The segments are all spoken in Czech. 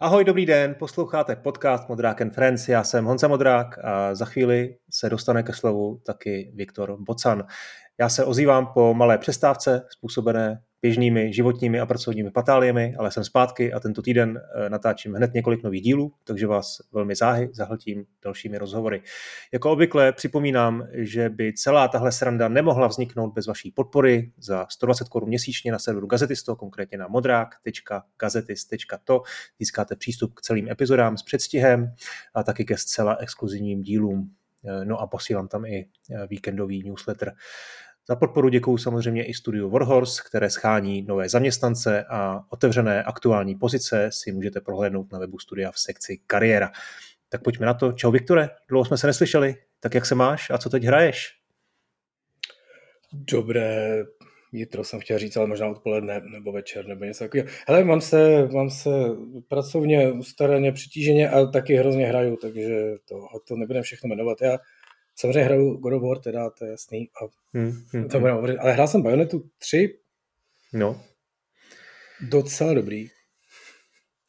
Ahoj, dobrý den, posloucháte podcast Modrák and Friends, já jsem Honza Modrák a za chvíli se dostane ke slovu taky Viktor Bocan. Já se ozývám po malé přestávce způsobené běžnými životními a pracovními patáliemi, ale jsem zpátky a tento týden eh, natáčím hned několik nových dílů, takže vás velmi záhy zahltím dalšími rozhovory. Jako obvykle připomínám, že by celá tahle sranda nemohla vzniknout bez vaší podpory za 120 korun měsíčně na serveru Gazetisto, konkrétně na modrák.gazetist.to. Získáte přístup k celým epizodám s předstihem a taky ke zcela exkluzivním dílům. Eh, no a posílám tam i eh, víkendový newsletter. Za podporu děkuji samozřejmě i studiu Warhorse, které schání nové zaměstnance a otevřené aktuální pozice si můžete prohlédnout na webu studia v sekci kariéra. Tak pojďme na to. Čau Viktore, dlouho jsme se neslyšeli. Tak jak se máš a co teď hraješ? Dobré jitro jsem chtěl říct, ale možná odpoledne nebo večer nebo něco takového. Hele, mám se, mám se pracovně, ustaraně, přitíženě a taky hrozně hraju, takže to, to nebudem všechno jmenovat. Já Samozřejmě hraju God of War, teda to je jasný. A hmm, hmm, to hmm. Ale hrál jsem Bayonetu 3. No. Docela dobrý.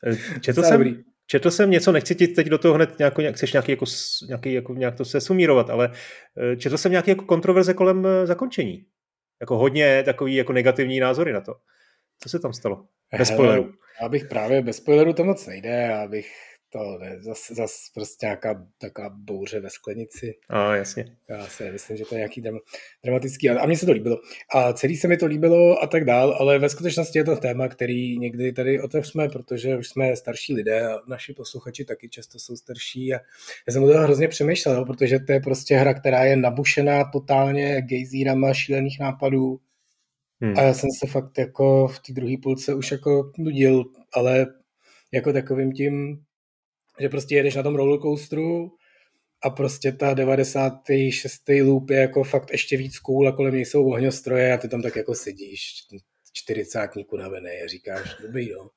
Eh, četl jsem, dobrý. četl jsem něco, nechci ti teď do toho hned nějako, nějak, chceš nějaký, jako, nějaký, jako, nějak to se sumírovat, ale eh, četl jsem nějaký jako kontroverze kolem eh, zakončení. Jako hodně takový jako negativní názory na to. Co se tam stalo? Bez spoileru. Já bych právě bez spoileru to moc nejde, já bych to ne, zase zas prostě nějaká taková bouře ve sklenici. A jasně. Já si nemyslím, že to je nějaký dram, dramatický. A, a mně se to líbilo. A celý se mi to líbilo a tak dál, ale ve skutečnosti je to téma, který někdy tady otevřeme, protože už jsme starší lidé a naši posluchači taky často jsou starší. A já jsem o toho hrozně přemýšlel, protože to je prostě hra, která je nabušená totálně gejzírama šílených nápadů. Hmm. A já jsem se fakt jako v té druhé půlce už jako nudil, ale jako takovým tím že prostě jedeš na tom rollercoasteru a prostě ta 96. loop je jako fakt ještě víc cool a kolem něj jsou ohňostroje a ty tam tak jako sedíš, čtyřicátníku navený a říkáš, dobrý jo.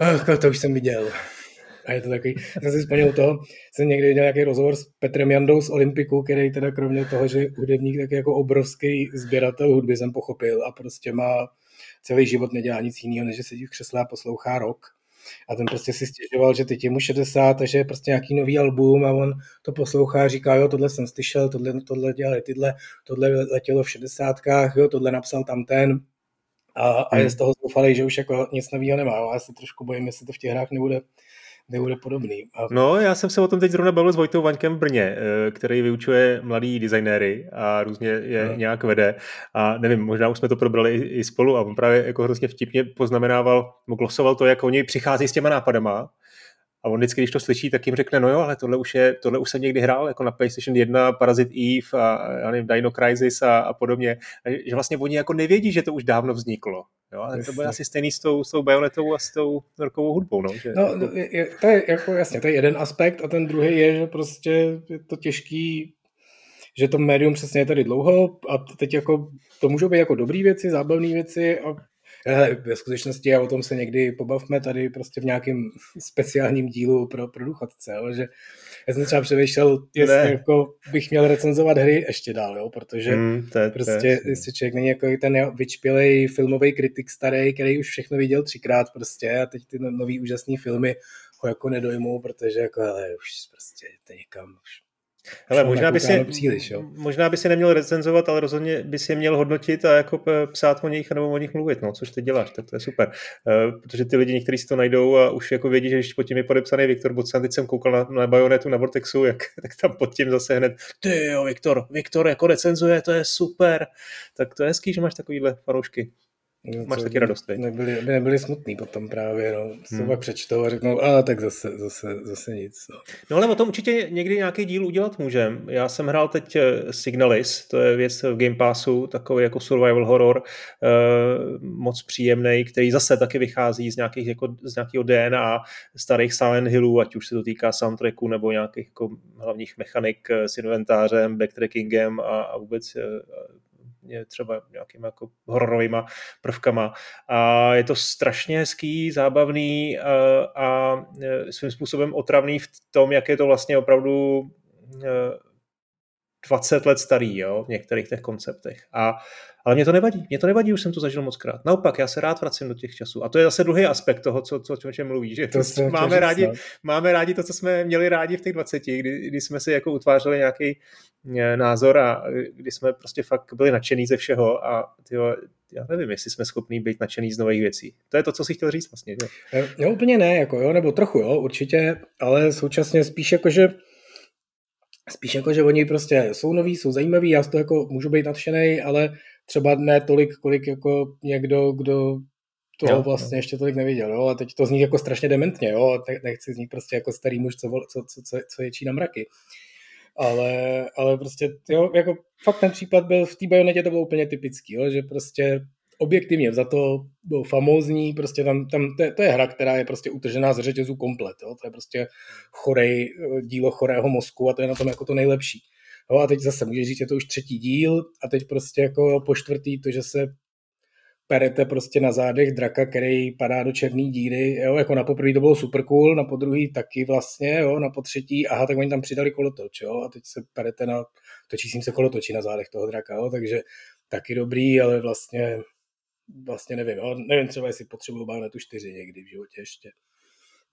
Ach, to už jsem viděl. A je to takový, jsem si vzpomněl toho, jsem někdy viděl nějaký rozhovor s Petrem Jandou z Olympiku, který teda kromě toho, že hudebník, tak jako obrovský sběratel hudby jsem pochopil a prostě má celý život nedělá nic jiného, než že sedí v křesle a poslouchá rock a ten prostě si stěžoval, že teď je mu 60, takže je prostě nějaký nový album a on to poslouchá a říká, jo, tohle jsem slyšel, tohle, tohle dělali tyhle, tohle letělo v 60, jo, tohle napsal tam ten a, a je hmm. z toho zoufalý, že už jako nic nového nemá. A já se trošku bojím, jestli to v těch hrách nebude nebude podobný. A... No, já jsem se o tom teď zrovna bavil s Vojtou Vaňkem v Brně, eh, který vyučuje mladý designéry a různě je no. nějak vede. A nevím, možná už jsme to probrali i, i spolu a on právě jako hrozně vtipně poznamenával, glosoval to, jak oni přichází s těma nápadama a on vždycky, když to slyší, tak jim řekne, no jo, ale tohle už, je, tohle už jsem někdy hrál, jako na PlayStation 1, Parazit Eve a já nevím, Dino Crisis a, a podobně. A že vlastně oni jako nevědí, že to už dávno vzniklo. Jo, ale to bude asi stejný s tou, s tou bajonetou a s tou rokovou hudbou. No, že no, jako... je, to je jako jasně, to je jeden aspekt a ten druhý je, že prostě je to těžký že to médium přesně je tady dlouho a teď jako to můžou být jako dobré věci, zábavné věci a Hele, ve skutečnosti a o tom se někdy pobavme tady prostě v nějakém speciálním dílu pro, pro důchodce, jo, že já jsem třeba přemýšlel, jestli jako bych měl recenzovat hry ještě dál, jo, protože mm, to je, prostě, to je, jestli člověk není jako ten vyčpělej filmový kritik starý, který už všechno viděl třikrát prostě a teď ty no, nový úžasné filmy ho jako nedojmou, protože jako, hele, už prostě to někam, už Hele, možná by, si, příliš, jo? možná by si neměl recenzovat, ale rozhodně by si je měl hodnotit a jako psát o nich nebo o nich mluvit, no, což ty děláš, tak to je super. Uh, protože ty lidi někteří si to najdou a už jako vědí, že když pod tím je podepsaný Viktor Bocan, teď jsem koukal na, na Bayonetu, na Vortexu, jak, tak tam pod tím zase hned, ty jo, Viktor, Viktor jako recenzuje, to je super. Tak to je hezký, že máš takovýhle fanoušky. No, Máš taky radost, teď. Nebyli, by nebyli smutný potom právě, no. Se hmm. pak přečtou a řeknou, a tak zase, zase, zase nic. No. no ale o tom určitě někdy nějaký díl udělat můžem. Já jsem hrál teď eh, Signalis, to je věc v Game Passu, takový jako survival horror, eh, moc příjemný, který zase taky vychází z, nějakých, jako, z nějakého DNA starých Silent Hillů, ať už se to týká soundtracku nebo nějakých jako hlavních mechanik eh, s inventářem, backtrackingem a, a vůbec eh, třeba nějakými jako hororovými prvkama. A je to strašně hezký, zábavný a, a svým způsobem otravný v tom, jak je to vlastně opravdu 20 let starý, jo, v některých těch konceptech. A, ale mě to nevadí, mě to nevadí, už jsem to zažil moc krát. Naopak, já se rád vracím do těch časů. A to je zase druhý aspekt toho, co, co, o čem mluví, že to máme, rádi, no. máme rádi to, co jsme měli rádi v těch 20, kdy, kdy jsme si jako utvářeli nějaký eh, názor a kdy jsme prostě fakt byli nadšený ze všeho a tyjo, já nevím, jestli jsme schopní být nadšený z nových věcí. To je to, co si chtěl říct vlastně. Že? No úplně ne, jako jo, nebo trochu jo, určitě, ale současně spíš jako, že Spíš jako, že oni prostě jsou noví, jsou zajímaví, já z toho jako můžu být nadšený, ale třeba ne tolik, kolik jako někdo, kdo toho jo, vlastně jo. ještě tolik neviděl, jo, a teď to zní jako strašně dementně, jo, nechci znít prostě jako starý muž, co, co, co, co, co ječí na mraky. Ale, ale prostě, jo, jako fakt ten případ byl v té bajonetě to bylo úplně typický, jo, že prostě objektivně za to byl famózní, prostě tam, tam to, je, to je hra, která je prostě utržená z řetězů komplet, jo? to je prostě chorej, dílo chorého mozku a to je na tom jako to nejlepší. Jo, a teď zase můžeš říct, je to už třetí díl a teď prostě jako po čtvrtý to, že se perete prostě na zádech draka, který padá do černé díry, jo, jako na poprvé to bylo super cool, na podruhý taky vlastně, jo, na potřetí, aha, tak oni tam přidali kolotoč, jo, a teď se perete na, točí se kolotočí na zádech toho draka, jo, takže taky dobrý, ale vlastně vlastně nevím, jo, nevím třeba, jestli potřebuju tu 4 někdy v životě ještě.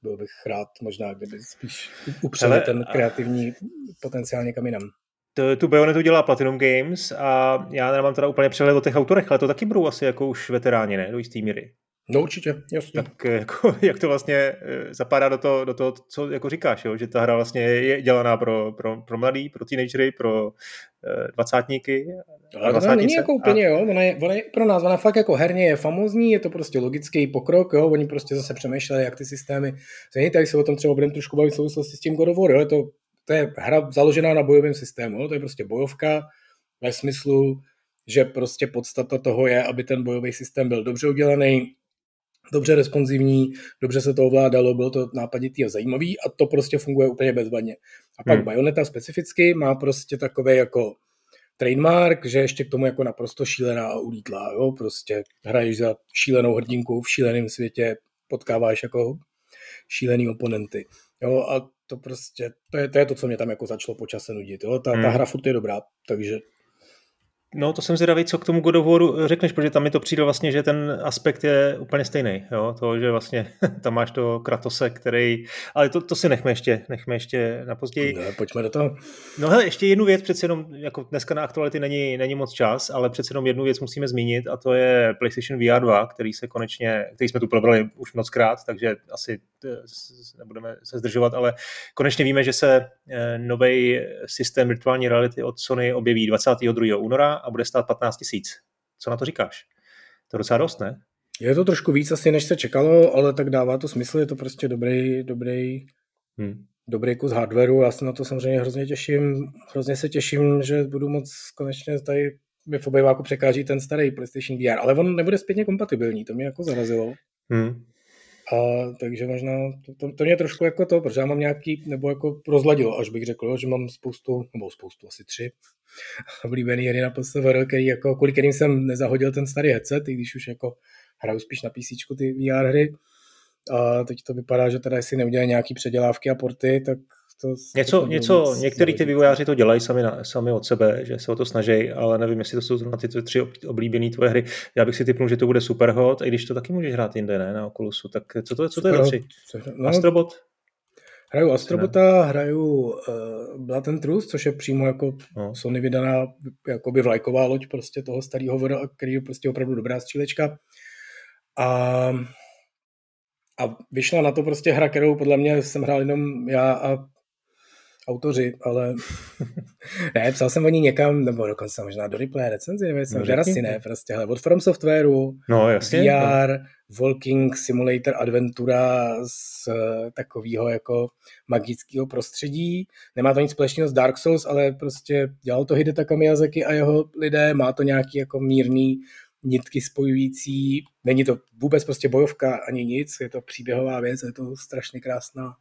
Byl bych rád možná, kdyby spíš upřeli ten kreativní potenciál někam jinam. To, tu Bayonetu dělá Platinum Games a já nemám teda úplně přehled o těch autorech, ale to taky budou asi jako už veteráni, ne? Do jistý míry. No určitě, jasně. Tak eh, jako, jak to vlastně eh, zapadá do toho, do toho, co jako říkáš, jo? že ta hra vlastně je dělaná pro, pro, pro mladý, pro teenagery, pro eh, dvacátníky. Ale to není jako úplně, a... jo, ona je, ona je, pro nás, ona fakt jako herně je famózní, je to prostě logický pokrok, jo, oni prostě zase přemýšleli, jak ty systémy změnit, tak se o tom třeba budeme trošku bavit v souvislosti s tím God of War, jo, je to, to je hra založená na bojovém systému, jo, to je prostě bojovka ve smyslu, že prostě podstata toho je, aby ten bojový systém byl dobře udělaný, dobře responsivní, dobře se to ovládalo, bylo to nápaditý a zajímavý a to prostě funguje úplně bezvadně. A pak hmm. Bayonetta specificky má prostě takové jako trademark, že ještě k tomu jako naprosto šílená a ulítlá, jo, prostě hraješ za šílenou hrdinku v šíleném světě, potkáváš jako šílený oponenty, jo, a to prostě, to je, to je to, co mě tam jako začalo po čase nudit, jo, ta, hmm. ta hra furt je dobrá, takže No, to jsem zvědavý, co k tomu God of Waru řekneš, protože tam mi to přijde vlastně, že ten aspekt je úplně stejný. Jo? To, že vlastně tam máš to Kratose, který... Ale to, to si nechme ještě, nechme ještě na později. No, pojďme do toho. No hele, ještě jednu věc, přece jenom, jako dneska na aktuality není, není moc čas, ale přece jenom jednu věc musíme zmínit a to je PlayStation VR 2, který se konečně, který jsme tu probrali už moc krát, takže asi eh, nebudeme se zdržovat, ale konečně víme, že se eh, nový systém virtuální reality od Sony objeví 22. února a bude stát 15 tisíc. Co na to říkáš? To je docela dost, ne? Je to trošku víc asi, než se čekalo, ale tak dává to smysl, je to prostě dobrý, dobrý, hmm. dobrý kus hardwareu, já se na to samozřejmě hrozně těším, hrozně se těším, že budu moc konečně tady mi v obejváku překáží ten starý PlayStation VR, ale on nebude zpětně kompatibilní, to mě jako zarazilo. Hmm. A, takže možná to, to, to, mě trošku jako to, protože já mám nějaký, nebo jako rozladilo, až bych řekl, že mám spoustu, nebo spoustu, asi tři oblíbený hry na PSVR, který jako, kvůli kterým jsem nezahodil ten starý headset, i když už jako hraju spíš na PC ty VR hry. A teď to vypadá, že teda jestli neudělají nějaký předělávky a porty, tak to, něco, to něco některý ty vývojáři to dělají sami, na, sami od sebe, že se o to snaží, ale nevím, jestli to jsou na ty tři oblíbené tvoje hry. Já bych si typnul, že to bude Superhot, i když to taky můžeš hrát jinde, ne, na Oculusu. Tak co to, co to je za tři? No, Astrobot? Hraju Astrobota, hraju uh, Blood and Truth, což je přímo jako no. Sony vydaná jakoby vlajková loď prostě toho starého voda, který je prostě opravdu dobrá střílečka. A, a vyšla na to prostě hra, kterou podle mě jsem hrál jenom já a autoři, ale ne, psal jsem o ní někam, nebo dokonce možná do replay recenzi, nevím, jsem no, asi ne, prostě, hele, od From Softwareu, no, jasně, VR, no. Walking Simulator Adventura z uh, takového jako magického prostředí. Nemá to nic společného s Dark Souls, ale prostě dělal to Hidetaka Miyazaki a jeho lidé, má to nějaký jako mírný nitky spojující. Není to vůbec prostě bojovka ani nic, je to příběhová věc, je to strašně krásná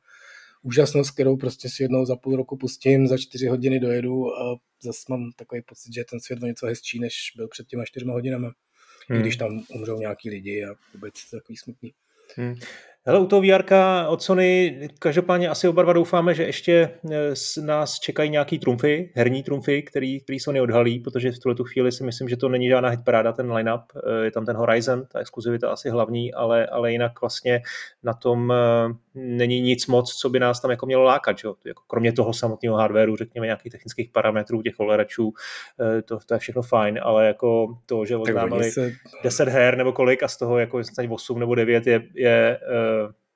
úžasnost, kterou prostě si jednou za půl roku pustím, za čtyři hodiny dojedu a zase mám takový pocit, že ten svět o něco hezčí, než byl před těma čtyřma hodinama. Hmm. I když tam umřou nějaký lidi a vůbec takový smutný. Hmm. Hele, u toho VR od Sony každopádně asi oba dva doufáme, že ještě eh, nás čekají nějaký trumfy, herní trumfy, který, který Sony odhalí, protože v tuhle chvíli si myslím, že to není žádná hitparáda, ten line-up. Eh, je tam ten Horizon, ta exkluzivita asi hlavní, ale, ale jinak vlastně na tom eh, není nic moc, co by nás tam jako mělo lákat. Že? Jako kromě toho samotného hardwareu, řekněme nějakých technických parametrů, těch ovladačů, to, to, je všechno fajn, ale jako to, že oznámili se... 10 her nebo kolik a z toho jako 8 nebo 9 je, je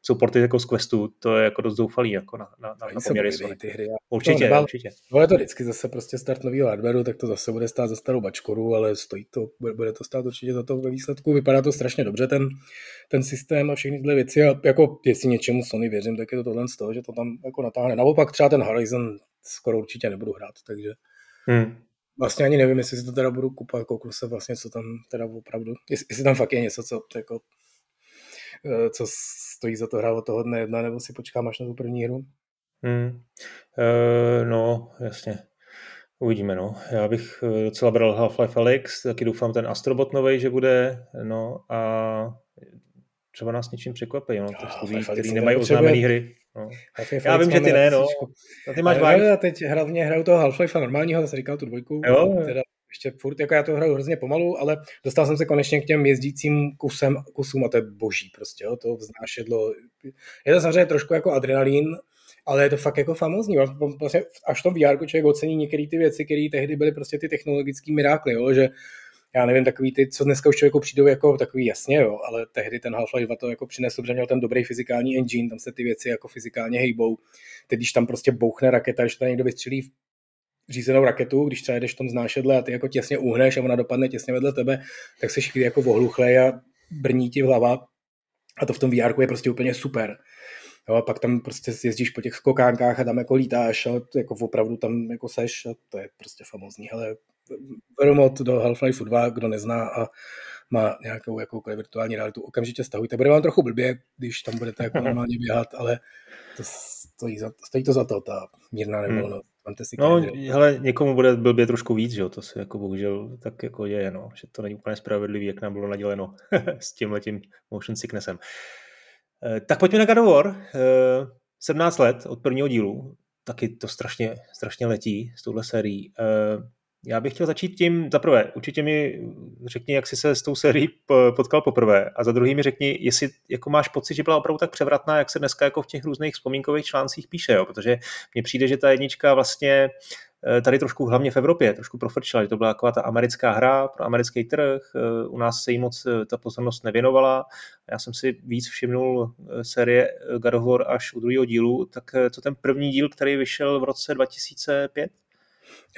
jsou porty jako z Questu, to je jako dost zoufalý jako na, na, na, na poměry Sony. Ty hry, určitě, nebal, určitě. No je to vždycky zase prostě start nového hardwareu, tak to zase bude stát za starou bačkoru, ale stojí to, bude, bude to stát určitě za to ve výsledku. Vypadá to strašně dobře ten, ten systém a všechny tyhle věci a jako jestli něčemu Sony věřím, tak je to tohle z toho, že to tam jako natáhne. Naopak třeba ten Horizon skoro určitě nebudu hrát, takže hmm. Vlastně ani nevím, jestli si to teda budu kupovat, kouknu se vlastně, co tam teda opravdu, jestli, jestli tam fakt je něco, co jako co stojí za to hrát od toho dne jedna, nebo si počkám až na tu první hru? Hmm. E, no, jasně. Uvidíme, no. Já bych eh, docela bral Half-Life Alyx, taky doufám ten Astrobot novej, že bude, no a třeba nás něčím překvapí, no, těch studií, který nemají oznámené hry. No. Já vím, že ty ne, no. A ty máš no, Já teď hlavně hraju toho Half-Life normálního, zase říkal tu dvojku, jo. teda ještě furt, jako já to hraju hrozně pomalu, ale dostal jsem se konečně k těm jezdícím kusem, kusům a to je boží prostě, jo, to vznášedlo. Je to samozřejmě trošku jako adrenalin, ale je to fakt jako famózní. Vlastně až v tom VR člověk ocení některé ty věci, které tehdy byly prostě ty technologické mirákly, jo, že já nevím, takový ty, co dneska už člověku přijdou jako takový jasně, jo, ale tehdy ten Half-Life 2 to jako přinesl, protože měl ten dobrý fyzikální engine, tam se ty věci jako fyzikálně hejbou. Teď, když tam prostě bouchne raketa, že tam někdo vystřelí řízenou raketu, když třeba jdeš v tom znášedle a ty jako těsně uhneš a ona dopadne těsně vedle tebe, tak se chvíli jako ohluchlej a brní ti hlava. A to v tom VR je prostě úplně super. Jo, a pak tam prostě jezdíš po těch skokánkách a tam jako lítáš a jako opravdu tam jako seš a to je prostě famózní. Ale Veromot do Half-Life 2, kdo nezná a má nějakou jakoukoliv virtuální realitu, okamžitě stahujte. Bude vám trochu blbě, když tam budete jako normálně běhat, ale to stojí, za, stojí to za to, ta mírná nevolnost. Hmm. Fantasy no, hele, někomu bude blbě trošku víc, že jo, to se jako bohužel tak jako je, no, že to není úplně spravedlivý, jak nám bylo naděleno s tím letím motion sicknessem. Eh, tak pojďme na God of War. 17 eh, let od prvního dílu, taky to strašně, strašně letí s touhle sérií. Eh, já bych chtěl začít tím, za prvé, určitě mi řekni, jak jsi se s tou sérií potkal poprvé a za druhý mi řekni, jestli jako máš pocit, že byla opravdu tak převratná, jak se dneska jako v těch různých vzpomínkových článcích píše, jo? protože mně přijde, že ta jednička vlastně eh, tady trošku hlavně v Evropě trošku profrčila, že to byla taková ta americká hra pro americký trh, eh, u nás se jí moc eh, ta pozornost nevěnovala, já jsem si víc všimnul série God of War až u druhého dílu, tak co ten první díl, který vyšel v roce 2005?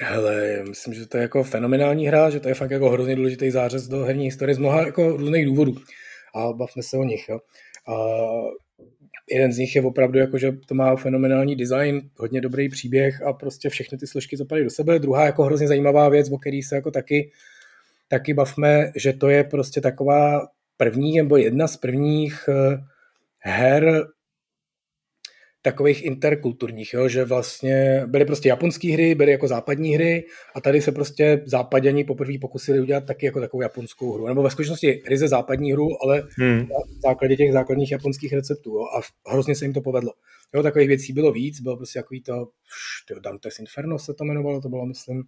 Hele, myslím, že to je jako fenomenální hra, že to je fakt jako hrozně důležitý zářez do herní historie z mnoha jako různých důvodů. A bavme se o nich. Jo. A jeden z nich je opravdu jako, že to má fenomenální design, hodně dobrý příběh a prostě všechny ty složky zapadají do sebe. Druhá jako hrozně zajímavá věc, o který se jako taky, taky bavme, že to je prostě taková první nebo jedna z prvních eh, her takových interkulturních, jo, že vlastně byly prostě japonské hry, byly jako západní hry a tady se prostě západěni poprvé pokusili udělat taky jako takovou japonskou hru. Nebo ve skutečnosti ryze západní hru, ale hmm. na základě těch základních japonských receptů jo, a hrozně se jim to povedlo. Jo, takových věcí bylo víc, bylo prostě takový to, tyjo, Dante's Inferno se to jmenovalo, to bylo, myslím.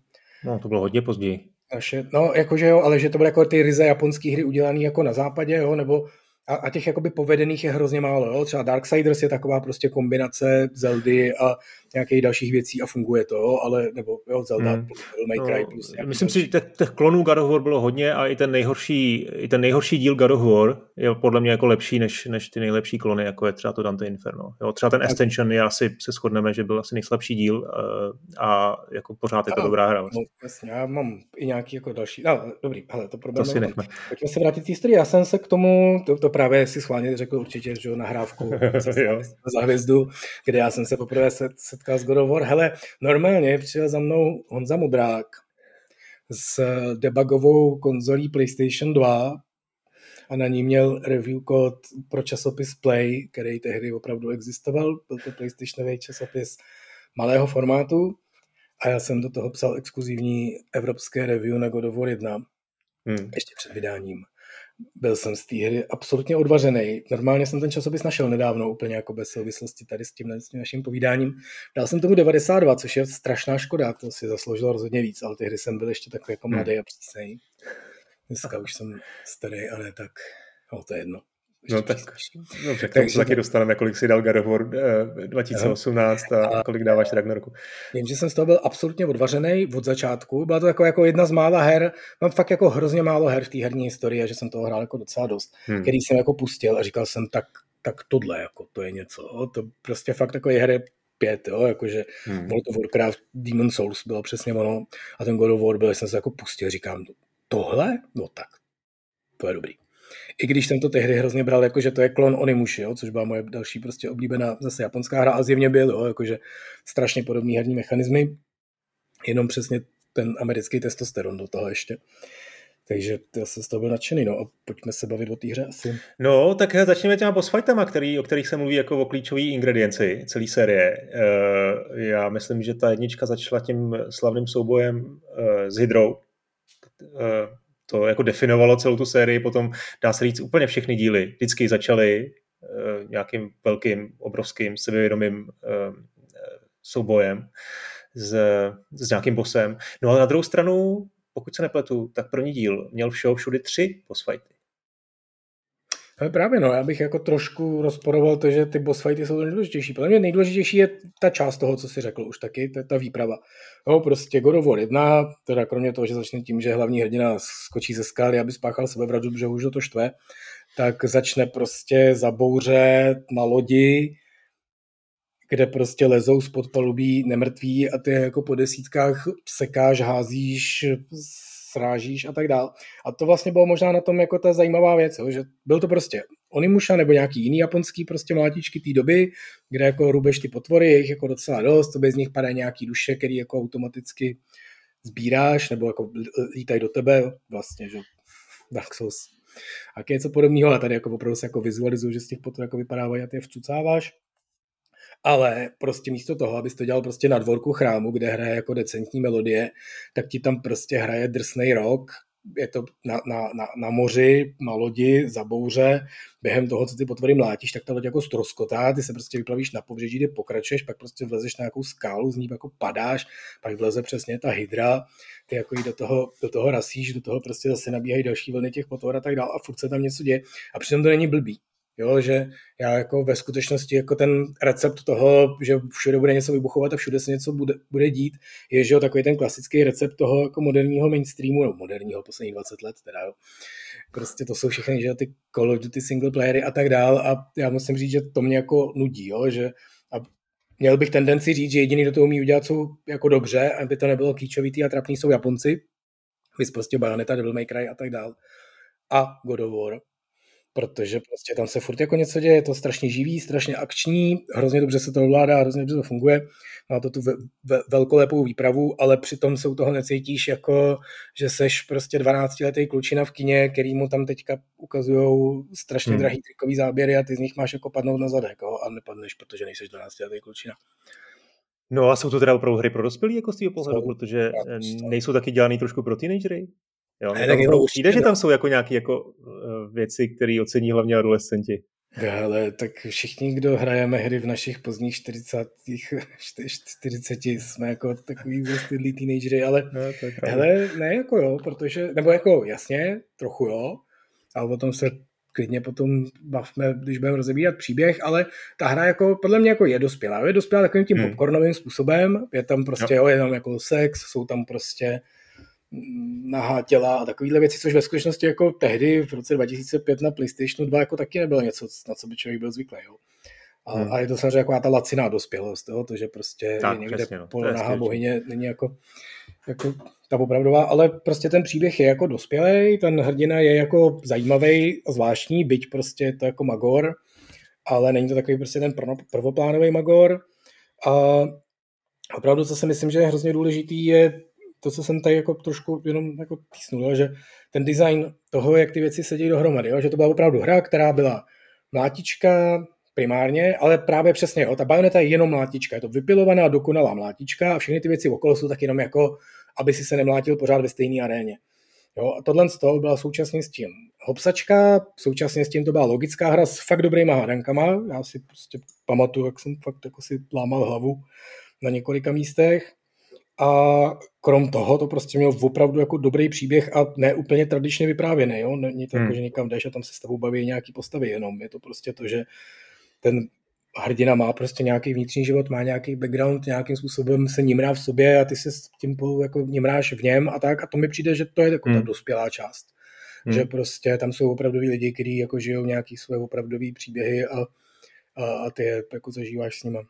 No, to bylo hodně později. Naše, no, jakože jo, ale že to byly jako ty ryze japonské hry udělané jako na západě, jo, nebo a, a těch jakoby povedených je hrozně málo. Jo? Třeba Darksiders je taková prostě kombinace Zeldy a nějakých dalších věcí a funguje to, jo? ale nebo jo, Zelda hmm. plus May Cry no, plus Myslím další. si, že těch, klonů God of War bylo hodně a i ten nejhorší, i ten nejhorší díl God of War je podle mě jako lepší než, než ty nejlepší klony, jako je třeba to Dante Inferno. Jo? Třeba ten Ascension je asi, se shodneme, že byl asi nejslabší díl uh, a jako pořád je to a, dobrá hra. Vlastně. No, jasně, já mám i nějaký jako další, no, dobrý, ale to problém. To si nechme. Pojďme se vrátit k historii. Já jsem se k tomu, to, to právě si schválně řekl určitě, že nahrávku za hvězdu, kde já jsem se poprvé setkal s God of War. Hele, normálně přijel za mnou Honza Mudrák s debugovou konzolí PlayStation 2 a na ní měl review kód pro časopis Play, který tehdy opravdu existoval. Byl to PlayStationový časopis malého formátu a já jsem do toho psal exkluzivní evropské review na God of War 1. Hmm. Ještě před vydáním. Byl jsem z té hry absolutně odvařený. Normálně jsem ten časopis našel nedávno, úplně jako bez souvislosti tady s tím, s tím naším povídáním. Dal jsem tomu 92, což je strašná škoda, to si zasloužilo rozhodně víc, ale ty hry jsem byl ještě takový jako mladý a přísnej. Dneska už jsem starý, ale tak, no to je jedno. No tak, dobře, k tomu se taky dostaneme, kolik si dal God of War 2018 a, a kolik dáváš Ragnaroku. Vím, že jsem z toho byl absolutně odvařený od začátku. Byla to jako, jako jedna z mála her, mám fakt jako hrozně málo her v té herní historii a že jsem toho hrál jako docela dost, hmm. který jsem jako pustil a říkal jsem, tak, tak tohle, jako to je něco. To prostě fakt takové hry pět, jo, jakože hmm. World of Warcraft, Demon Souls bylo přesně ono a ten God of War byl, jsem se jako pustil, říkám, tohle? No tak, to je dobrý. I když jsem to tehdy hrozně bral, jako že to je klon Onimushi, jo, což byla moje další prostě oblíbená zase japonská hra a zjevně byl, jo, jakože strašně podobný herní mechanismy, jenom přesně ten americký testosteron do toho ještě. Takže já jsem z toho byl nadšený, no a pojďme se bavit o té hře asi. No, tak začněme těma boss fightama, který, o kterých se mluví jako o klíčové ingredienci celé série. Uh, já myslím, že ta jednička začala tím slavným soubojem uh, s Hydrou. Uh, to jako definovalo celou tu sérii, potom dá se říct úplně všechny díly. Vždycky začaly uh, nějakým velkým, obrovským, sebevědomým uh, soubojem s, s nějakým bosem. No ale na druhou stranu, pokud se nepletu, tak první díl měl všeho všude tři boss fighty. Ale právě no, já bych jako trošku rozporoval to, že ty boss fighty jsou nejdůležitější. Podle mě nejdůležitější je ta část toho, co si řekl už taky, ta, ta výprava. No, prostě God of War 1, teda kromě toho, že začne tím, že hlavní hrdina skočí ze skály, aby spáchal sebevraždu, protože už to štve, tak začne prostě zabouře na lodi, kde prostě lezou spod palubí nemrtví a ty jako po desítkách sekáš, házíš, srážíš a tak dál. A to vlastně bylo možná na tom jako ta zajímavá věc, jo, že byl to prostě Onimusha nebo nějaký jiný japonský prostě mlátičky té doby, kde jako rubeš ty potvory, je jich jako docela dost, to z nich padají nějaký duše, který jako automaticky sbíráš nebo jako lítají do tebe vlastně, že Dark Souls. A je něco podobného, ale tady jako opravdu se jako vizualizuju, že z těch potvor jako vypadávají a ty je vcucáváš ale prostě místo toho, abys to dělal prostě na dvorku chrámu, kde hraje jako decentní melodie, tak ti tam prostě hraje drsný rok, je to na, na, na, na moři, na lodi, za bouře, během toho, co ty potvory mlátíš, tak ta loď jako stroskotá, ty se prostě vyplavíš na pobřeží, kde pokračuješ, pak prostě vlezeš na nějakou skálu, z ní jako padáš, pak vleze přesně ta hydra, ty jako jí do toho, do toho rasíš, do toho prostě zase nabíhají další vlny těch potvor a tak dále a furt se tam něco děje. A přitom to není blbý. Jo, že já jako ve skutečnosti jako ten recept toho, že všude bude něco vybuchovat a všude se něco bude, bude dít, je, že jo, takový ten klasický recept toho jako moderního mainstreamu, no moderního posledních 20 let teda, jo. Prostě to jsou všechny, že ty Call of Duty single playery a tak dál a já musím říct, že to mě jako nudí, jo, že a měl bych tendenci říct, že jediný, kdo to umí udělat, jsou jako dobře, aby to nebylo kýčovitý a trapný, jsou Japonci, vys prostě Bayonetta, Devil May Cry a tak dál. A God of War, protože prostě tam se furt jako něco děje, je to strašně živý, strašně akční, hrozně dobře se to ovládá, hrozně dobře to funguje, má to tu ve, ve, velkolepou výpravu, ale přitom se u toho necítíš jako, že seš prostě 12-letý klučina v kině, který mu tam teďka ukazují strašně hmm. drahý trikový záběry a ty z nich máš jako padnout na zadek jo, a nepadneš, protože nejseš 12-letý klučina. No a jsou to teda opravdu hry pro dospělí jako z toho pohledu, protože nejsou taky dělaný trošku pro teenagery? Jo, ne, tak jako přijde, že tam jsou jako nějaké jako uh, věci, které ocení hlavně adolescenti. Ale tak všichni, kdo hrajeme hry v našich pozdních 40, 40 jsme jako takový zastydlí teenagery, ale no, hele, ne jako jo, protože, nebo jako jasně, trochu jo, ale o tom se klidně potom bavme, když budeme rozebírat příběh, ale ta hra jako podle mě jako je dospělá. Je dospělá takovým tím hmm. popcornovým způsobem, je tam prostě, jo. jo, je tam jako sex, jsou tam prostě nahá těla a takovéhle věci, což ve skutečnosti jako tehdy v roce 2005 na PlayStation 2 jako taky nebylo něco, na co by člověk byl zvyklý. Jo. A, hmm. a je to samozřejmě jako ta laciná dospělost, jo, to, že prostě tak, je někde přesně, no. polonahá bohyně, není jako, jako ta opravdová, ale prostě ten příběh je jako dospělý, ten hrdina je jako zajímavý a zvláštní, byť prostě to jako magor, ale není to takový prostě ten prvoplánový magor. A opravdu, co si myslím, že je hrozně důležitý, je to, co jsem tady jako trošku jenom jako týsnul, že ten design toho, jak ty věci sedí dohromady, jo, že to byla opravdu hra, která byla mlátička primárně, ale právě přesně, jo, ta bajoneta je jenom mlátička, je to vypilovaná, dokonalá mlátička a všechny ty věci okolo jsou tak jenom jako, aby si se nemlátil pořád ve stejné aréně. Jo, a tohle z toho byla současně s tím hopsačka, současně s tím to byla logická hra s fakt dobrýma hádankama. Já si prostě pamatuju, jak jsem fakt jako si lámal hlavu na několika místech. A krom toho to prostě měl opravdu jako dobrý příběh a ne úplně tradičně vyprávěný. Jo? Není to jako, hmm. jako, že někam jdeš a tam se s tebou baví nějaký postavy jenom. Je to prostě to, že ten hrdina má prostě nějaký vnitřní život, má nějaký background, nějakým způsobem se nimrá v sobě a ty se s tím jako nimráš v něm a tak a to mi přijde, že to je jako hmm. ta dospělá část. Hmm. Že prostě tam jsou opravdoví lidi, kteří jako žijou nějaký své opravdové příběhy a, a, a ty je jako zažíváš s nima.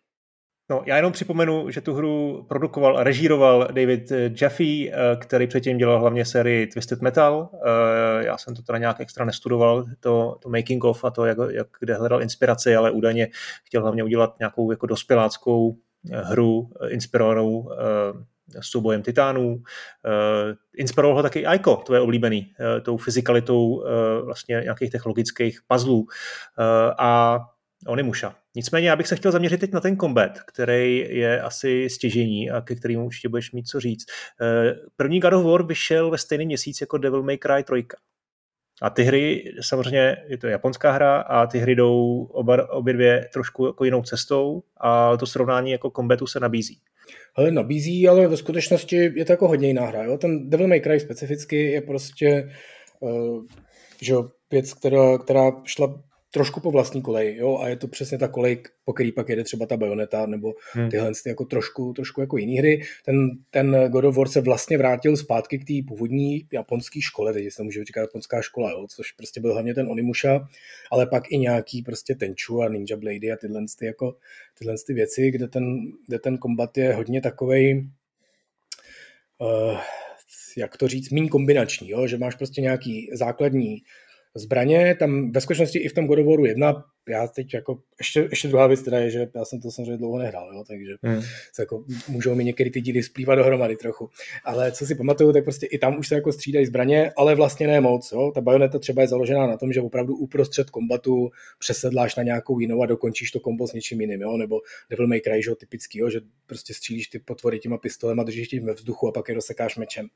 No, já jenom připomenu, že tu hru produkoval a režíroval David Jaffe, eh, který předtím dělal hlavně sérii Twisted Metal. Eh, já jsem to teda nějak extra nestudoval, to, to making of a to, jak, jak kde hledal inspiraci, ale údajně chtěl hlavně udělat nějakou jako dospěláckou eh, hru inspirovanou soubojem titánů. Inspiroval ho taky Aiko, tvoje oblíbený, tou fyzikalitou vlastně nějakých těch logických puzzlů. A Onimusha. Nicméně já bych se chtěl zaměřit teď na ten combat, který je asi stěžení a ke kterému určitě budeš mít co říct. Eh, první God of War vyšel ve stejný měsíc jako Devil May Cry 3. A ty hry, samozřejmě je to japonská hra a ty hry jdou oba, obě dvě trošku jako jinou cestou a to srovnání jako kombatu se nabízí. Ale nabízí, ale ve skutečnosti je to jako hodně jiná hra. Jo? Ten Devil May Cry specificky je prostě uh, že věc, která, která šla trošku po vlastní koleji, jo, a je to přesně ta kolej, po který pak jede třeba ta Bayonetta nebo hmm. tyhle ty jako trošku, trošku jako jiný hry. Ten, ten God of War se vlastně vrátil zpátky k té původní japonské škole, teď se může říkat japonská škola, jo, což prostě byl hlavně ten Onimusha, ale pak i nějaký prostě Tenchu a Ninja Blade a tyhle ty, jako, tyhle ty věci, kde ten, kde ten kombat je hodně takovej uh, jak to říct, méně kombinační, jo? že máš prostě nějaký základní zbraně, tam ve skutečnosti i v tom God of Waru 1 já teď jako, ještě, ještě druhá věc teda je, že já jsem to samozřejmě dlouho nehrál, jo, takže hmm. se jako, můžou mi některé ty díly splývat dohromady trochu. Ale co si pamatuju, tak prostě i tam už se jako střídají zbraně, ale vlastně ne moc. Jo. Ta bajoneta třeba je založená na tom, že opravdu uprostřed kombatu přesedláš na nějakou jinou a dokončíš to kombo s něčím jiným, jo, nebo Devil May Cry, že typický, jo, že prostě střílíš ty potvory těma pistolema, držíš tím ve vzduchu a pak je rozsekáš mečem.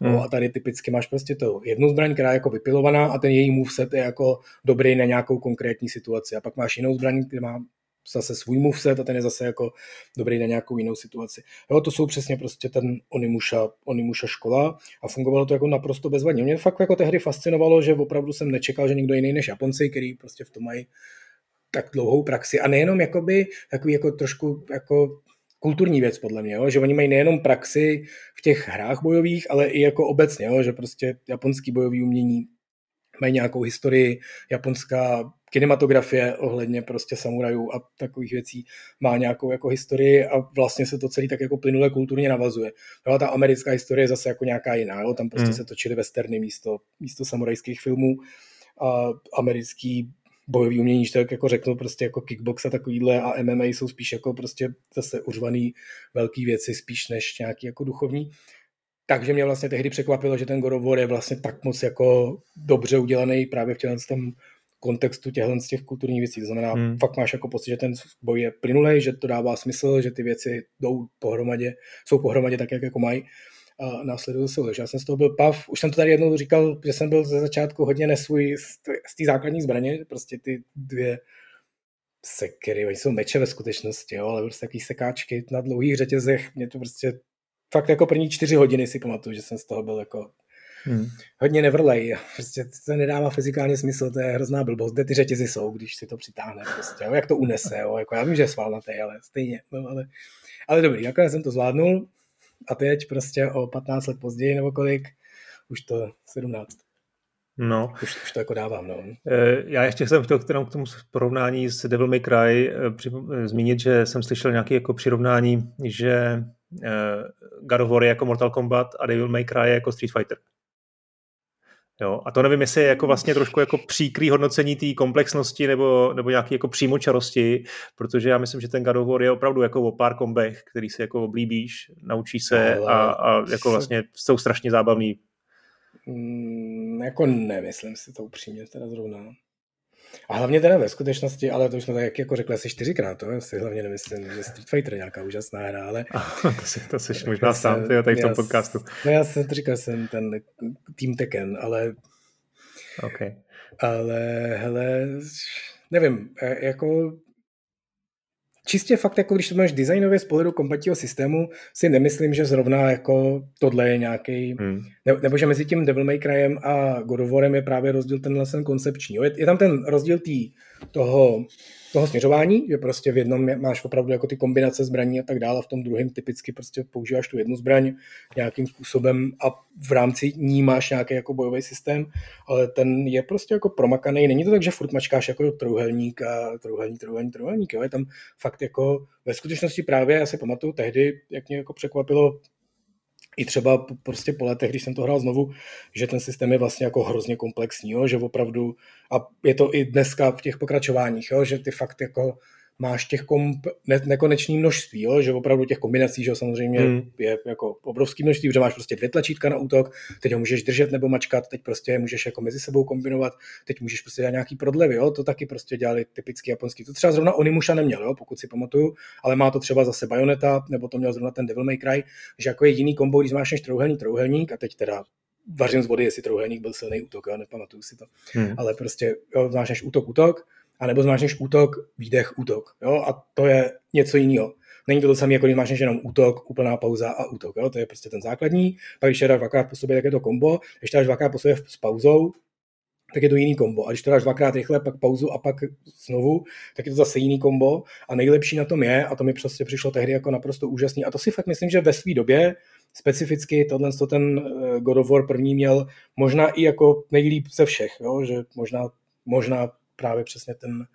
Hmm. No, a tady typicky máš prostě to jednu zbraň, která je jako vypilovaná a ten její moveset je jako dobrý na nějakou konkrétní situaci a pak máš jinou zbraň, která má zase svůj moveset a ten je zase jako dobrý na nějakou jinou situaci. Jo, to jsou přesně prostě ten Onimusha, Onimusha škola a fungovalo to jako naprosto bezvadně. Mě fakt jako tehdy fascinovalo, že opravdu jsem nečekal, že někdo jiný než Japonci, který prostě v tom mají tak dlouhou praxi a nejenom jakoby takový jako trošku jako kulturní věc podle mě, jo? že oni mají nejenom praxi v těch hrách bojových, ale i jako obecně, jo? že prostě japonský bojový umění mají nějakou historii, japonská kinematografie ohledně prostě samurajů a takových věcí má nějakou jako historii a vlastně se to celý tak jako plynule kulturně navazuje. Jo, ta americká historie je zase jako nějaká jiná, jo? tam prostě hmm. se točily westerny místo, místo samurajských filmů a americký bojový umění, že tak jako řeknu, prostě jako kickbox a takovýhle a MMA jsou spíš jako prostě zase urvaný velký věci spíš než nějaký jako duchovní. Takže mě vlastně tehdy překvapilo, že ten God of War je vlastně tak moc jako dobře udělaný právě v těchto tom kontextu těchto z těch kulturních věcí. To znamená, hmm. fakt máš jako pocit, že ten boj je plynulej, že to dává smysl, že ty věci jdou pohromadě, jsou pohromadě tak, jak jako mají a následují se Takže já jsem z toho byl pav. Už jsem to tady jednou říkal, že jsem byl ze začátku hodně nesvůj z té základní zbraně, prostě ty dvě sekery, oni jsou meče ve skutečnosti, jo, ale prostě takový sekáčky na dlouhých řetězech, mě to prostě fakt jako první čtyři hodiny si pamatuju, že jsem z toho byl jako hmm. hodně nevrlej. Prostě to nedává fyzikálně smysl, to je hrozná blbost. Kde ty řetězy jsou, když si to přitáhne, prostě, jo, jak to unese, jo, jako já vím, že je svalnatý, ale stejně, no, ale, ale dobrý, jaké jsem to zvládnul a teď prostě o 15 let později nebo kolik, už to 17. No. Už, už to jako dávám, no. Eh, já ještě jsem chtěl k tomu porovnání s Devil May Cry eh, při, eh, zmínit, že jsem slyšel nějaké jako přirovnání, že God of War je jako Mortal Kombat a Devil May Cry je jako Street Fighter. Jo, a to nevím, jestli je jako vlastně trošku jako příkrý hodnocení té komplexnosti nebo, nebo nějaký jako přímočarosti, protože já myslím, že ten God of War je opravdu jako o pár kombech, který si jako oblíbíš, naučíš se a, a jako vlastně jsou strašně zábavný. Mm, jako nemyslím si to upřímně teda zrovna. A hlavně teda ve skutečnosti, ale to už jsme tak jako řekli asi čtyřikrát, to si hlavně nemyslím, že Street Fighter je nějaká úžasná hra, ale... to, si, to jsi možná sám, ty, tady v tom podcastu. No já jsem to říkal, jsem ten Team Tekken, ale... Okay. Ale hele, nevím, e, jako čistě fakt, jako když to máš designově z pohledu kompletního systému, si nemyslím, že zrovna jako tohle je nějaký, hmm. ne, nebo že mezi tím Devil May Cryem a God of Warem je právě rozdíl tenhle ten koncepční. Je, je tam ten rozdíl tý, toho toho směřování, že prostě v jednom máš opravdu jako ty kombinace zbraní a tak dále, v tom druhém typicky prostě používáš tu jednu zbraň nějakým způsobem a v rámci ní máš nějaký jako bojový systém, ale ten je prostě jako promakaný. Není to tak, že furt mačkáš jako trojuhelník a trojuhelník, trojuhelník, trojuhelník, jo? je tam fakt jako ve skutečnosti právě, já si pamatuju tehdy, jak mě jako překvapilo i třeba prostě po letech, když jsem to hrál znovu, že ten systém je vlastně jako hrozně komplexní, jo? že opravdu, a je to i dneska v těch pokračováních, jo? že ty fakt jako máš těch komp ne, nekonečný množství, jo? že opravdu těch kombinací, že samozřejmě hmm. je jako obrovský množství, že máš prostě dvě tlačítka na útok, teď ho můžeš držet nebo mačkat, teď prostě můžeš jako mezi sebou kombinovat, teď můžeš prostě dělat nějaký prodlevy, jo? to taky prostě dělali typicky japonský. To třeba zrovna Onimusha neměl, jo? pokud si pamatuju, ale má to třeba zase Bayonetta, nebo to měl zrovna ten Devil May Cry, že jako jediný kombo, když máš než trouhelník, trouhelník a teď teda vařím z vody, jestli trouhelník byl silný útok, jo? nepamatuju si to, hmm. ale prostě jo, máš než útok, útok, anebo zmáčneš útok, výdech, útok. Jo? A to je něco jiného. Není to to samé, jako když máš jenom útok, úplná pauza a útok. Jo? To je prostě ten základní. Pak když dáš dvakrát po sobě, tak je to kombo. Když dáš dvakrát po sobě s pauzou, tak je to jiný kombo. A když to dáš dvakrát rychle, pak pauzu a pak znovu, tak je to zase jiný kombo. A nejlepší na tom je, a to mi prostě přišlo tehdy jako naprosto úžasný, a to si fakt myslím, že ve své době specificky tohle to ten eh, God of War první měl možná i jako nejlíp ze všech, jo? že možná, možná právě přesně ten,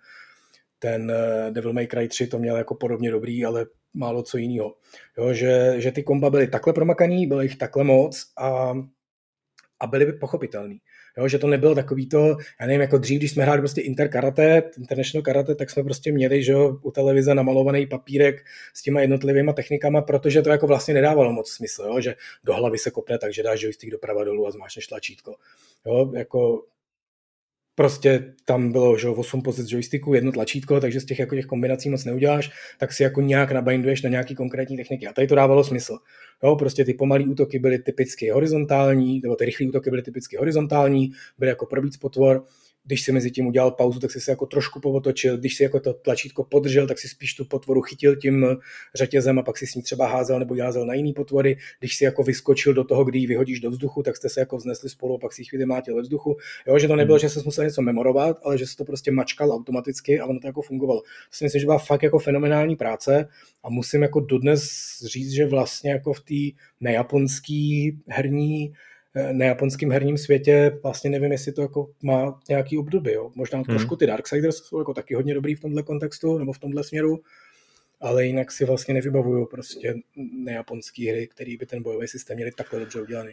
ten eh, Devil May Cry 3 to měl jako podobně dobrý, ale málo co jiného. Jo, že, že ty komba byly takhle promakaný, bylo jich takhle moc a, a byly by pochopitelný. Jo, že to nebylo takový to, já nevím, jako dřív, když jsme hráli prostě Inter Karate, International Karate, tak jsme prostě měli, že u televize namalovaný papírek s těma jednotlivými technikama, protože to jako vlastně nedávalo moc smysl, jo, že do hlavy se kopne, takže dáš joystick doprava dolů a zmášneš tlačítko. Jo, jako prostě tam bylo že 8 pozic joysticku, jedno tlačítko, takže z těch, jako těch kombinací moc neuděláš, tak si jako nějak nabinduješ na nějaký konkrétní techniky. A tady to dávalo smysl. Jo, prostě ty pomalý útoky byly typicky horizontální, nebo ty rychlé útoky byly typicky horizontální, byly jako probíc potvor když si mezi tím udělal pauzu, tak si se jako trošku povotočil, když si jako to tlačítko podržel, tak si spíš tu potvoru chytil tím řetězem a pak si s ní třeba házel nebo házel na jiný potvory. Když si jako vyskočil do toho, kdy ji vyhodíš do vzduchu, tak jste se jako vznesli spolu a pak si ji chvíli mátil ve vzduchu. Jo, že to nebylo, hmm. že se musel něco memorovat, ale že se to prostě mačkal automaticky a ono to jako fungovalo. To si myslím, že byla fakt jako fenomenální práce a musím jako dodnes říct, že vlastně jako v té nejaponský herní nejaponském herním světě vlastně nevím, jestli to jako má nějaký období. Jo. Možná hmm. trošku ty Darksiders jsou jako taky hodně dobrý v tomhle kontextu nebo v tomhle směru, ale jinak si vlastně nevybavuju prostě nejaponský hry, který by ten bojový systém měli takhle dobře udělaný.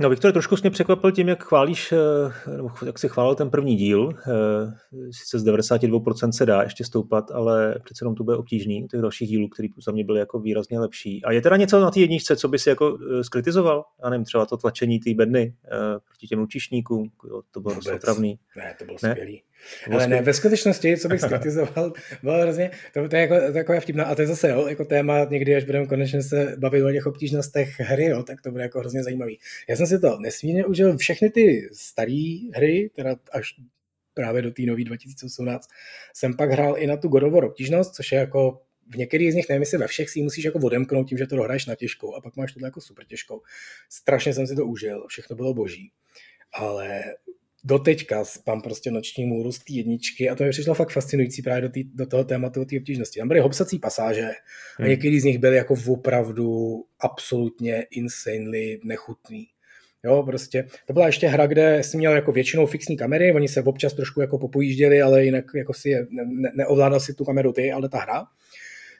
No, Viktor, trošku mě překvapil tím, jak chválíš, eh, nebo jak si chválil ten první díl. Eh, sice z 92% se dá ještě stoupat, ale přece jenom to bude obtížný, těch dalších dílů, které za mě byly jako výrazně lepší. A je teda něco na té jedničce, co by si jako eh, skritizoval? Já nevím, třeba to tlačení té bedny proti těm lučišníkům, to bylo dost otravný. Ne, to bylo skvělý. Ale ne, ve skutečnosti, co bych skritizoval, bylo hrozně, to, to je jako takové vtipná, a to je zase jo, jako téma, někdy, až budeme konečně se bavit o těch obtížnostech hry, jo, tak to bude jako hrozně zajímavý. Já jsem si to nesmírně užil, všechny ty staré hry, teda až právě do té nový 2018, jsem pak hrál i na tu God of War obtížnost, což je jako v některých z nich, nevím, jestli ve všech si musíš jako odemknout tím, že to dohraješ na těžkou a pak máš to jako super těžkou. Strašně jsem si to užil, všechno bylo boží. Ale doteďka mám prostě noční můru z té jedničky a to mi přišlo fakt fascinující právě do, tý, do toho tématu té obtížnosti. Tam byly hopsací pasáže hmm. a některý z nich byly jako opravdu absolutně insanely nechutný. Jo, prostě to byla ještě hra, kde jsi měl jako většinou fixní kamery, oni se občas trošku jako popojížděli, ale jinak jako si je, ne, neovládal si tu kameru ty, ale ta hra.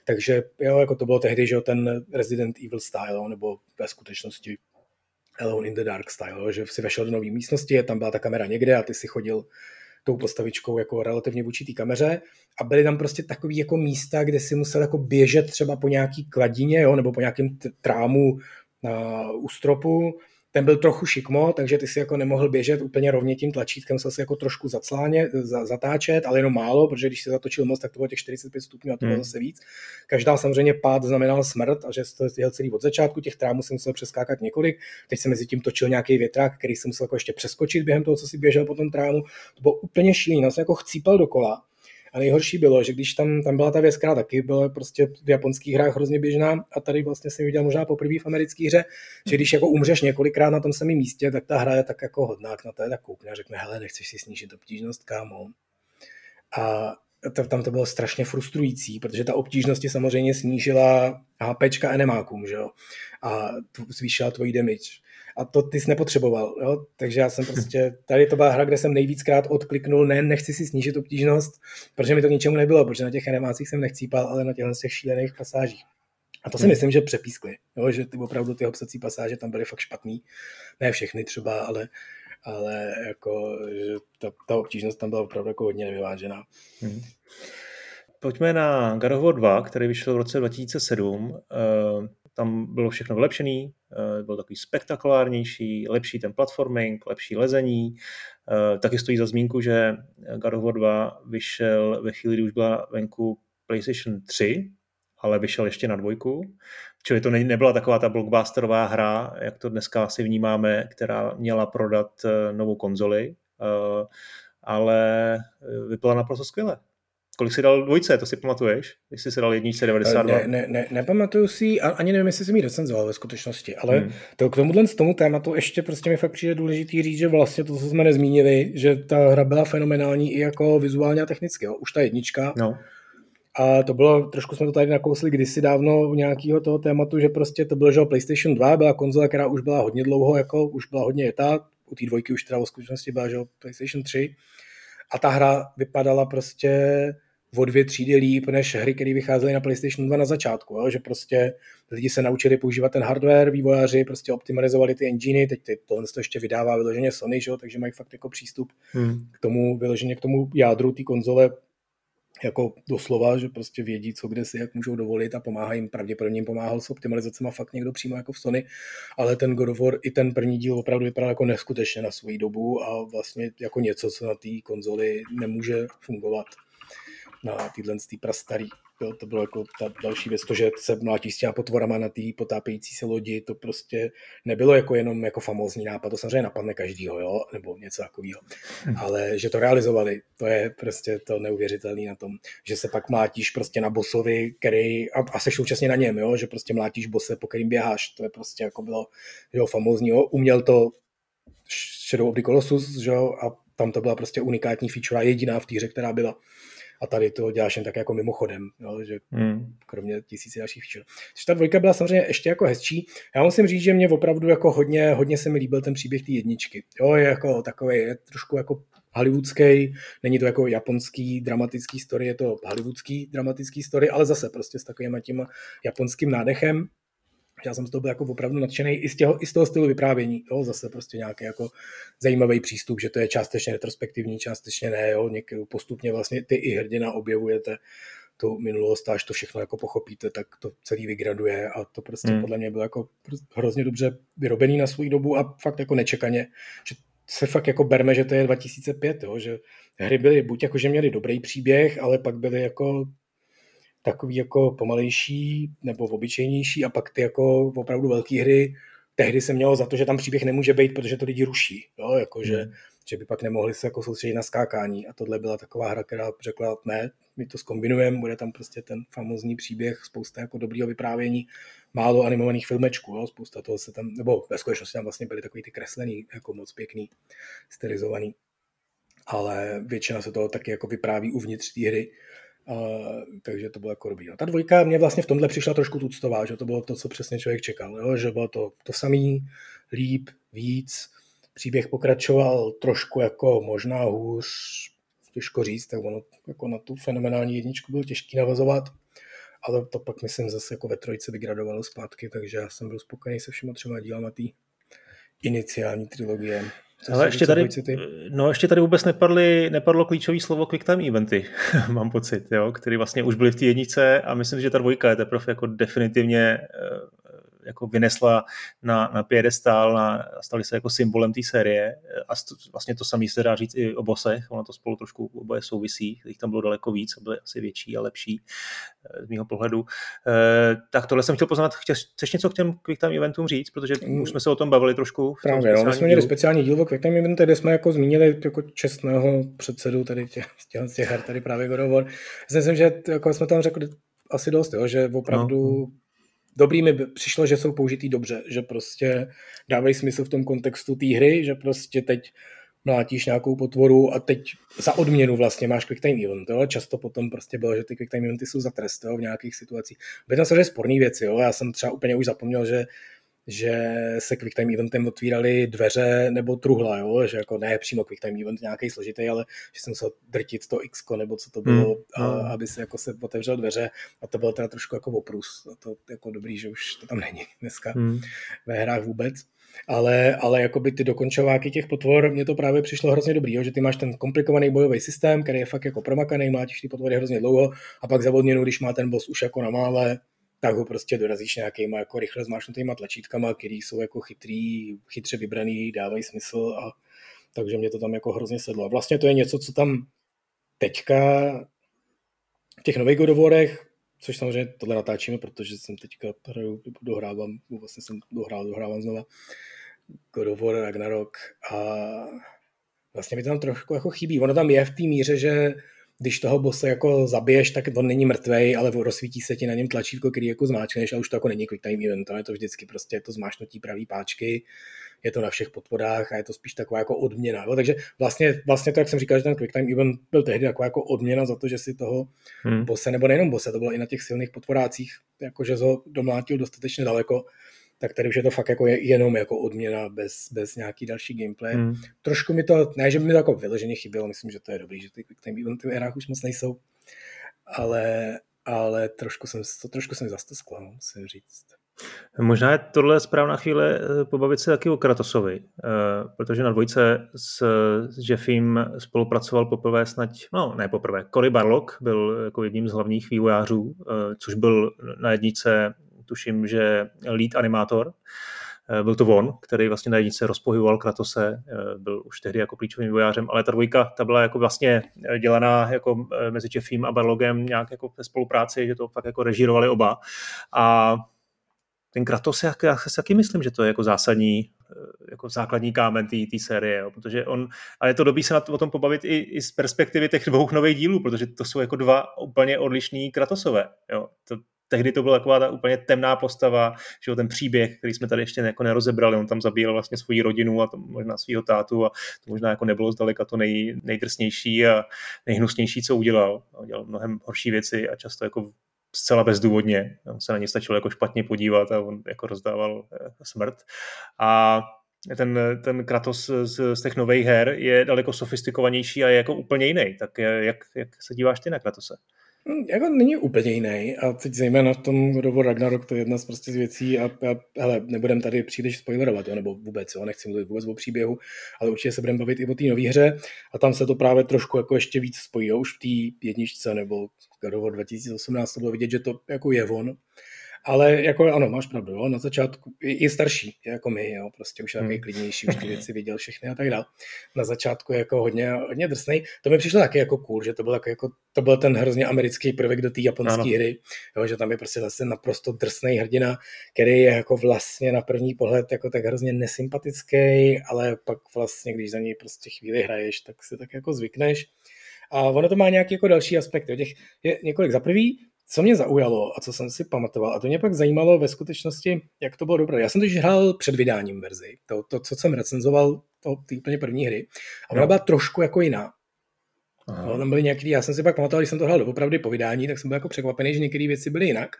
Takže jo, jako to bylo tehdy, že ten Resident Evil style, nebo ve skutečnosti Alone in the Dark style, že si vešel do nové místnosti, tam byla ta kamera někde a ty si chodil tou postavičkou jako relativně vůči té kameře. A byly tam prostě takový jako místa, kde si musel jako běžet třeba po nějaký kladině, jo, nebo po nějakém trámu na, u stropu ten byl trochu šikmo, takže ty si jako nemohl běžet úplně rovně tím tlačítkem, se jako trošku zacláně, zatáčet, ale jenom málo, protože když se zatočil moc, tak to bylo těch 45 stupňů a to bylo hmm. zase víc. Každá samozřejmě pád znamenal smrt a že to jel celý od začátku, těch trámů jsem musel přeskákat několik. Teď se mezi tím točil nějaký větrák, který jsem musel jako ještě přeskočit během toho, co si běžel po tom trámu. To bylo úplně šílené, já jsem jako chcípal dokola a nejhorší bylo, že když tam, tam byla ta věc, která taky byla prostě v japonských hrách hrozně běžná a tady vlastně jsem viděl možná poprvé v americké hře, že když jako umřeš několikrát na tom samém místě, tak ta hra je tak jako hodná, na to je tak koukne a řekne, hele, nechceš si snížit obtížnost, kámo. A tam to bylo strašně frustrující, protože ta obtížnost samozřejmě snížila HPčka NMákům, že jo? A zvýšila tvojí damage a to ty jsi nepotřeboval. Jo? Takže já jsem prostě, tady to byla hra, kde jsem nejvíckrát odkliknul, ne, nechci si snížit obtížnost, protože mi to k ničemu nebylo, protože na těch animacích jsem nechcípal, ale na těchto těch šílených pasážích. A to si hmm. myslím, že přepískli, jo? že ty opravdu ty obsací pasáže tam byly fakt špatný. Ne všechny třeba, ale, ale jako, že ta, ta obtížnost tam byla opravdu jako hodně nevyvážená. Hmm. Pojďme na God of War 2, který vyšel v roce 2007. Tam bylo všechno vylepšené, eh, byl takový spektakulárnější, lepší ten platforming, lepší lezení. Eh, taky stojí za zmínku, že God of War 2 vyšel ve chvíli, kdy už byla venku PlayStation 3, ale vyšel ještě na dvojku. Čili to nebyla taková ta blockbusterová hra, jak to dneska asi vnímáme, která měla prodat eh, novou konzoli, ale vypadala naprosto skvěle. Kolik jsi dal dvojce, to si pamatuješ? Jestli jsi dal jedničce 92? Ne, ne, ne, nepamatuju si, ani nevím, jestli jsem ji recenzoval ve skutečnosti, ale hmm. to, k tomuhle z tomu tématu ještě prostě mi fakt přijde důležitý říct, že vlastně to, co jsme nezmínili, že ta hra byla fenomenální i jako vizuálně a technicky, jo. už ta jednička. No. A to bylo, trošku jsme to tady nakousli kdysi dávno u nějakého toho tématu, že prostě to bylo, že PlayStation 2 byla konzole, která už byla hodně dlouho, jako už byla hodně etá, u té dvojky už teda v skutečnosti byla, že PlayStation 3. A ta hra vypadala prostě o dvě třídy líp než hry, které vycházely na PlayStation 2 na začátku, jo? že prostě lidi se naučili používat ten hardware, vývojáři prostě optimalizovali ty enginy, teď ty, tohle to ještě vydává vyloženě Sony, že? takže mají fakt jako přístup hmm. k tomu, vyloženě k tomu jádru té konzole jako doslova, že prostě vědí, co kde si, jak můžou dovolit a pomáhá jim, pravděpodobně jim pomáhal s optimalizacemi fakt někdo přímo jako v Sony, ale ten God of War i ten první díl opravdu vypadal jako neskutečně na svou dobu a vlastně jako něco, co na té konzoli nemůže fungovat na tyhle prastarý. Jo, to bylo jako ta další věc, to, že se mlátí s těma potvorama na té potápějící se lodi, to prostě nebylo jako jenom jako famózní nápad, to samozřejmě napadne každýho, jo, nebo něco takového. Hmm. Ale že to realizovali, to je prostě to neuvěřitelné na tom, že se pak mlátíš prostě na bosovi, který, a, a seš současně na něm, jo, že prostě mlátíš bose, po kterým běháš, to je prostě jako bylo, jo, famózní, jo, uměl to Shadow of the Colossus, že jo, a tam to byla prostě unikátní feature, jediná v týře, která byla a tady to děláš jen tak jako mimochodem, jo, že hmm. kromě tisíce dalších feature. Ta dvojka byla samozřejmě ještě jako hezčí. Já musím říct, že mě opravdu jako hodně, hodně se mi líbil ten příběh té jedničky. Jo, je jako takový, je trošku jako hollywoodský, není to jako japonský dramatický story, je to hollywoodský dramatický story, ale zase prostě s takovým tím japonským nádechem já jsem z toho byl jako opravdu nadšený i z, těho, i z toho stylu vyprávění. Jo? Zase prostě nějaký jako zajímavý přístup, že to je částečně retrospektivní, částečně ne. Jo? Někdy postupně vlastně ty i hrdina objevujete tu minulost a až to všechno jako pochopíte, tak to celý vygraduje a to prostě hmm. podle mě bylo jako hrozně dobře vyrobený na svou dobu a fakt jako nečekaně, že se fakt jako berme, že to je 2005, jo? že hry byly buď jako, že měly dobrý příběh, ale pak byly jako takový jako pomalejší nebo obyčejnější a pak ty jako opravdu velké hry, tehdy se mělo za to, že tam příběh nemůže být, protože to lidi ruší, jo, jako že, hmm. že by pak nemohli se jako soustředit na skákání. A tohle byla taková hra, která řekla, ne, my to skombinujeme, bude tam prostě ten famozní příběh, spousta jako dobrýho vyprávění, málo animovaných filmečků, jo, spousta toho se tam, nebo ve skutečnosti tam vlastně byly takový ty kreslený, jako moc pěkný, stylizovaný, ale většina se toho taky jako vypráví uvnitř té hry Uh, takže to bylo jako dobrý. No, ta dvojka mě vlastně v tomhle přišla trošku tuctová, že to bylo to, co přesně člověk čekal, jo? že bylo to, to samý, líp, víc, příběh pokračoval trošku jako možná hůř, těžko říct, tak ono jako na tu fenomenální jedničku bylo těžký navazovat, ale to pak myslím zase jako ve trojce vygradovalo zpátky, takže já jsem byl spokojený se všema třema dílama té iniciální trilogie. Ale ještě tady, no ještě tady vůbec nepadly, nepadlo klíčové slovo quick time eventy, mám pocit, jo, který vlastně už byly v té jednice a myslím, že ta dvojka je teprve jako definitivně eh, jako vynesla na, na piedestál, na, stali se jako symbolem té série a vlastně to samé se dá říct i o bosech, ono to spolu trošku oboje souvisí, jich tam bylo daleko víc a byly asi větší a lepší z mého pohledu. Tak tohle jsem chtěl poznat, chceš něco k těm quick time eventům říct, protože mm. už jsme se o tom bavili trošku. Právě, no, my jsme měli speciální díl o quick time eventu, kde jsme jako zmínili jako čestného předsedu tady těch, těch, těch her, tady právě God of War. Já myslím, že jako jsme tam řekli asi dost, jo, že opravdu no. Dobrý mi přišlo, že jsou použitý dobře, že prostě dávají smysl v tom kontextu té hry, že prostě teď mlátíš nějakou potvoru a teď za odměnu vlastně máš quick time event. Jo? Často potom prostě bylo, že ty quick time eventy jsou za trest jo? v nějakých situacích. Byly to že sporný věci. Jo? Já jsem třeba úplně už zapomněl, že že se QuickTime eventem otvíraly dveře nebo truhla, jo? že jako ne přímo QuickTime event nějaký složitý, ale že jsem musel drtit to X nebo co to bylo, hmm. a, hmm. aby se jako se otevřel dveře a to bylo teda trošku jako oprus. A to jako dobrý, že už to tam není dneska hmm. ve hrách vůbec. Ale, ale jakoby ty dokončováky těch potvor, mně to právě přišlo hrozně dobrý, jo? že ty máš ten komplikovaný bojový systém, který je fakt jako promakaný, máš ty potvory hrozně dlouho a pak za odměnu, když má ten boss už jako na mále, tak ho prostě dorazíš nějakýma jako rychle zmášnutýma tlačítkama, který jsou jako chytrý, chytře vybraný, dávají smysl a takže mě to tam jako hrozně sedlo. A vlastně to je něco, co tam teďka v těch nových godovorech, což samozřejmě tohle natáčíme, protože jsem teďka hraju, dohrávám, vlastně jsem dohrál, dohrávám znova God of War Ragnarok a vlastně mi to tam trošku jako chybí. Ono tam je v té míře, že když toho bose jako zabiješ, tak on není mrtvej, ale rozsvítí se ti na něm tlačítko, který jako zmáčkneš a už to jako není quick time event, ale je to vždycky prostě je to zmášnutí pravý páčky, je to na všech podvodách a je to spíš taková jako odměna. Jo? Takže vlastně, vlastně to, jak jsem říkal, že ten quick time event byl tehdy taková jako odměna za to, že si toho hmm. bose, nebo nejenom bose, to bylo i na těch silných podvodácích, jakože ho domlátil dostatečně daleko, tak tady už je to fakt jako jenom jako odměna bez, bez nějaký další gameplay. Hmm. Trošku mi to, ne, že by mi to jako vyloženě chybělo, myslím, že to je dobrý, že ty quick time eventy v už moc nejsou, ale, ale trošku jsem, to trošku jsem zase zklamul, musím říct. Možná je tohle správná chvíle eh, pobavit se taky o Kratosovi, eh, protože na dvojce s, s Jeffem spolupracoval poprvé snad, no ne poprvé, Cory Barlock byl jako jedním z hlavních vývojářů, eh, což byl na jednice tuším, že lead animátor, eh, byl to on, který vlastně na jednice rozpohyboval Kratose, eh, byl už tehdy jako klíčovým vojářem, ale ta dvojka, ta byla jako vlastně eh, dělaná jako mezi Jeffím a Barlogem nějak jako ve spolupráci, že to fakt jako režírovali oba. A ten Kratos, jak, já si taky myslím, že to je jako zásadní, jako základní kámen té série, jo, protože on, a je to dobrý se na to, o tom pobavit i, i z perspektivy těch dvou nových dílů, protože to jsou jako dva úplně odlišní Kratosové, jo. To, tehdy to byla taková ta úplně temná postava, že ten příběh, který jsme tady ještě jako nerozebrali, on tam zabíjel vlastně svoji rodinu a to možná svého tátu a to možná jako nebylo zdaleka to nej, nejdrsnější a nejhnusnější, co udělal. Udělal mnohem horší věci a často jako zcela bezdůvodně. On se na ně stačilo jako špatně podívat a on jako rozdával eh, smrt. A ten, ten Kratos z, z těch nových her je daleko sofistikovanější a je jako úplně jiný. Tak jak, jak se díváš ty na Kratose? Hm, jako není úplně jiný a teď zejména v tom of Ragnarok to je jedna z prostě z věcí a, a hele, nebudem tady příliš spoilerovat, jo, nebo vůbec, jo, nechci mluvit vůbec o příběhu, ale určitě se budeme bavit i o té nové hře a tam se to právě trošku jako ještě víc spojí, jo, už v té jedničce nebo God of 2018 to bylo vidět, že to jako je on, ale jako ano, máš pravdu, jo, na začátku, je starší, jako my, jo, prostě už takový hmm. klidnější, už ty věci viděl všechny a tak dále. Na začátku je jako hodně, hodně drsný. To mi přišlo taky jako cool, že to byl, jako, jako to byl ten hrozně americký prvek do té japonské hry, jo, že tam je prostě zase naprosto drsný hrdina, který je jako vlastně na první pohled jako tak hrozně nesympatický, ale pak vlastně, když za něj prostě chvíli hraješ, tak si tak jako zvykneš. A ono to má nějaký jako další aspekt. Těch je několik. Za prvý, co mě zaujalo a co jsem si pamatoval, a to mě pak zajímalo ve skutečnosti, jak to bylo dobré. Já jsem totiž hrál před vydáním verzi, to, to co jsem recenzoval, to, ty úplně první hry, a ona no. byla trošku jako jiná. No, tam byly nějaký, já jsem si pak pamatoval, když jsem to hrál opravdu po vydání, tak jsem byl jako překvapený, že některé věci byly jinak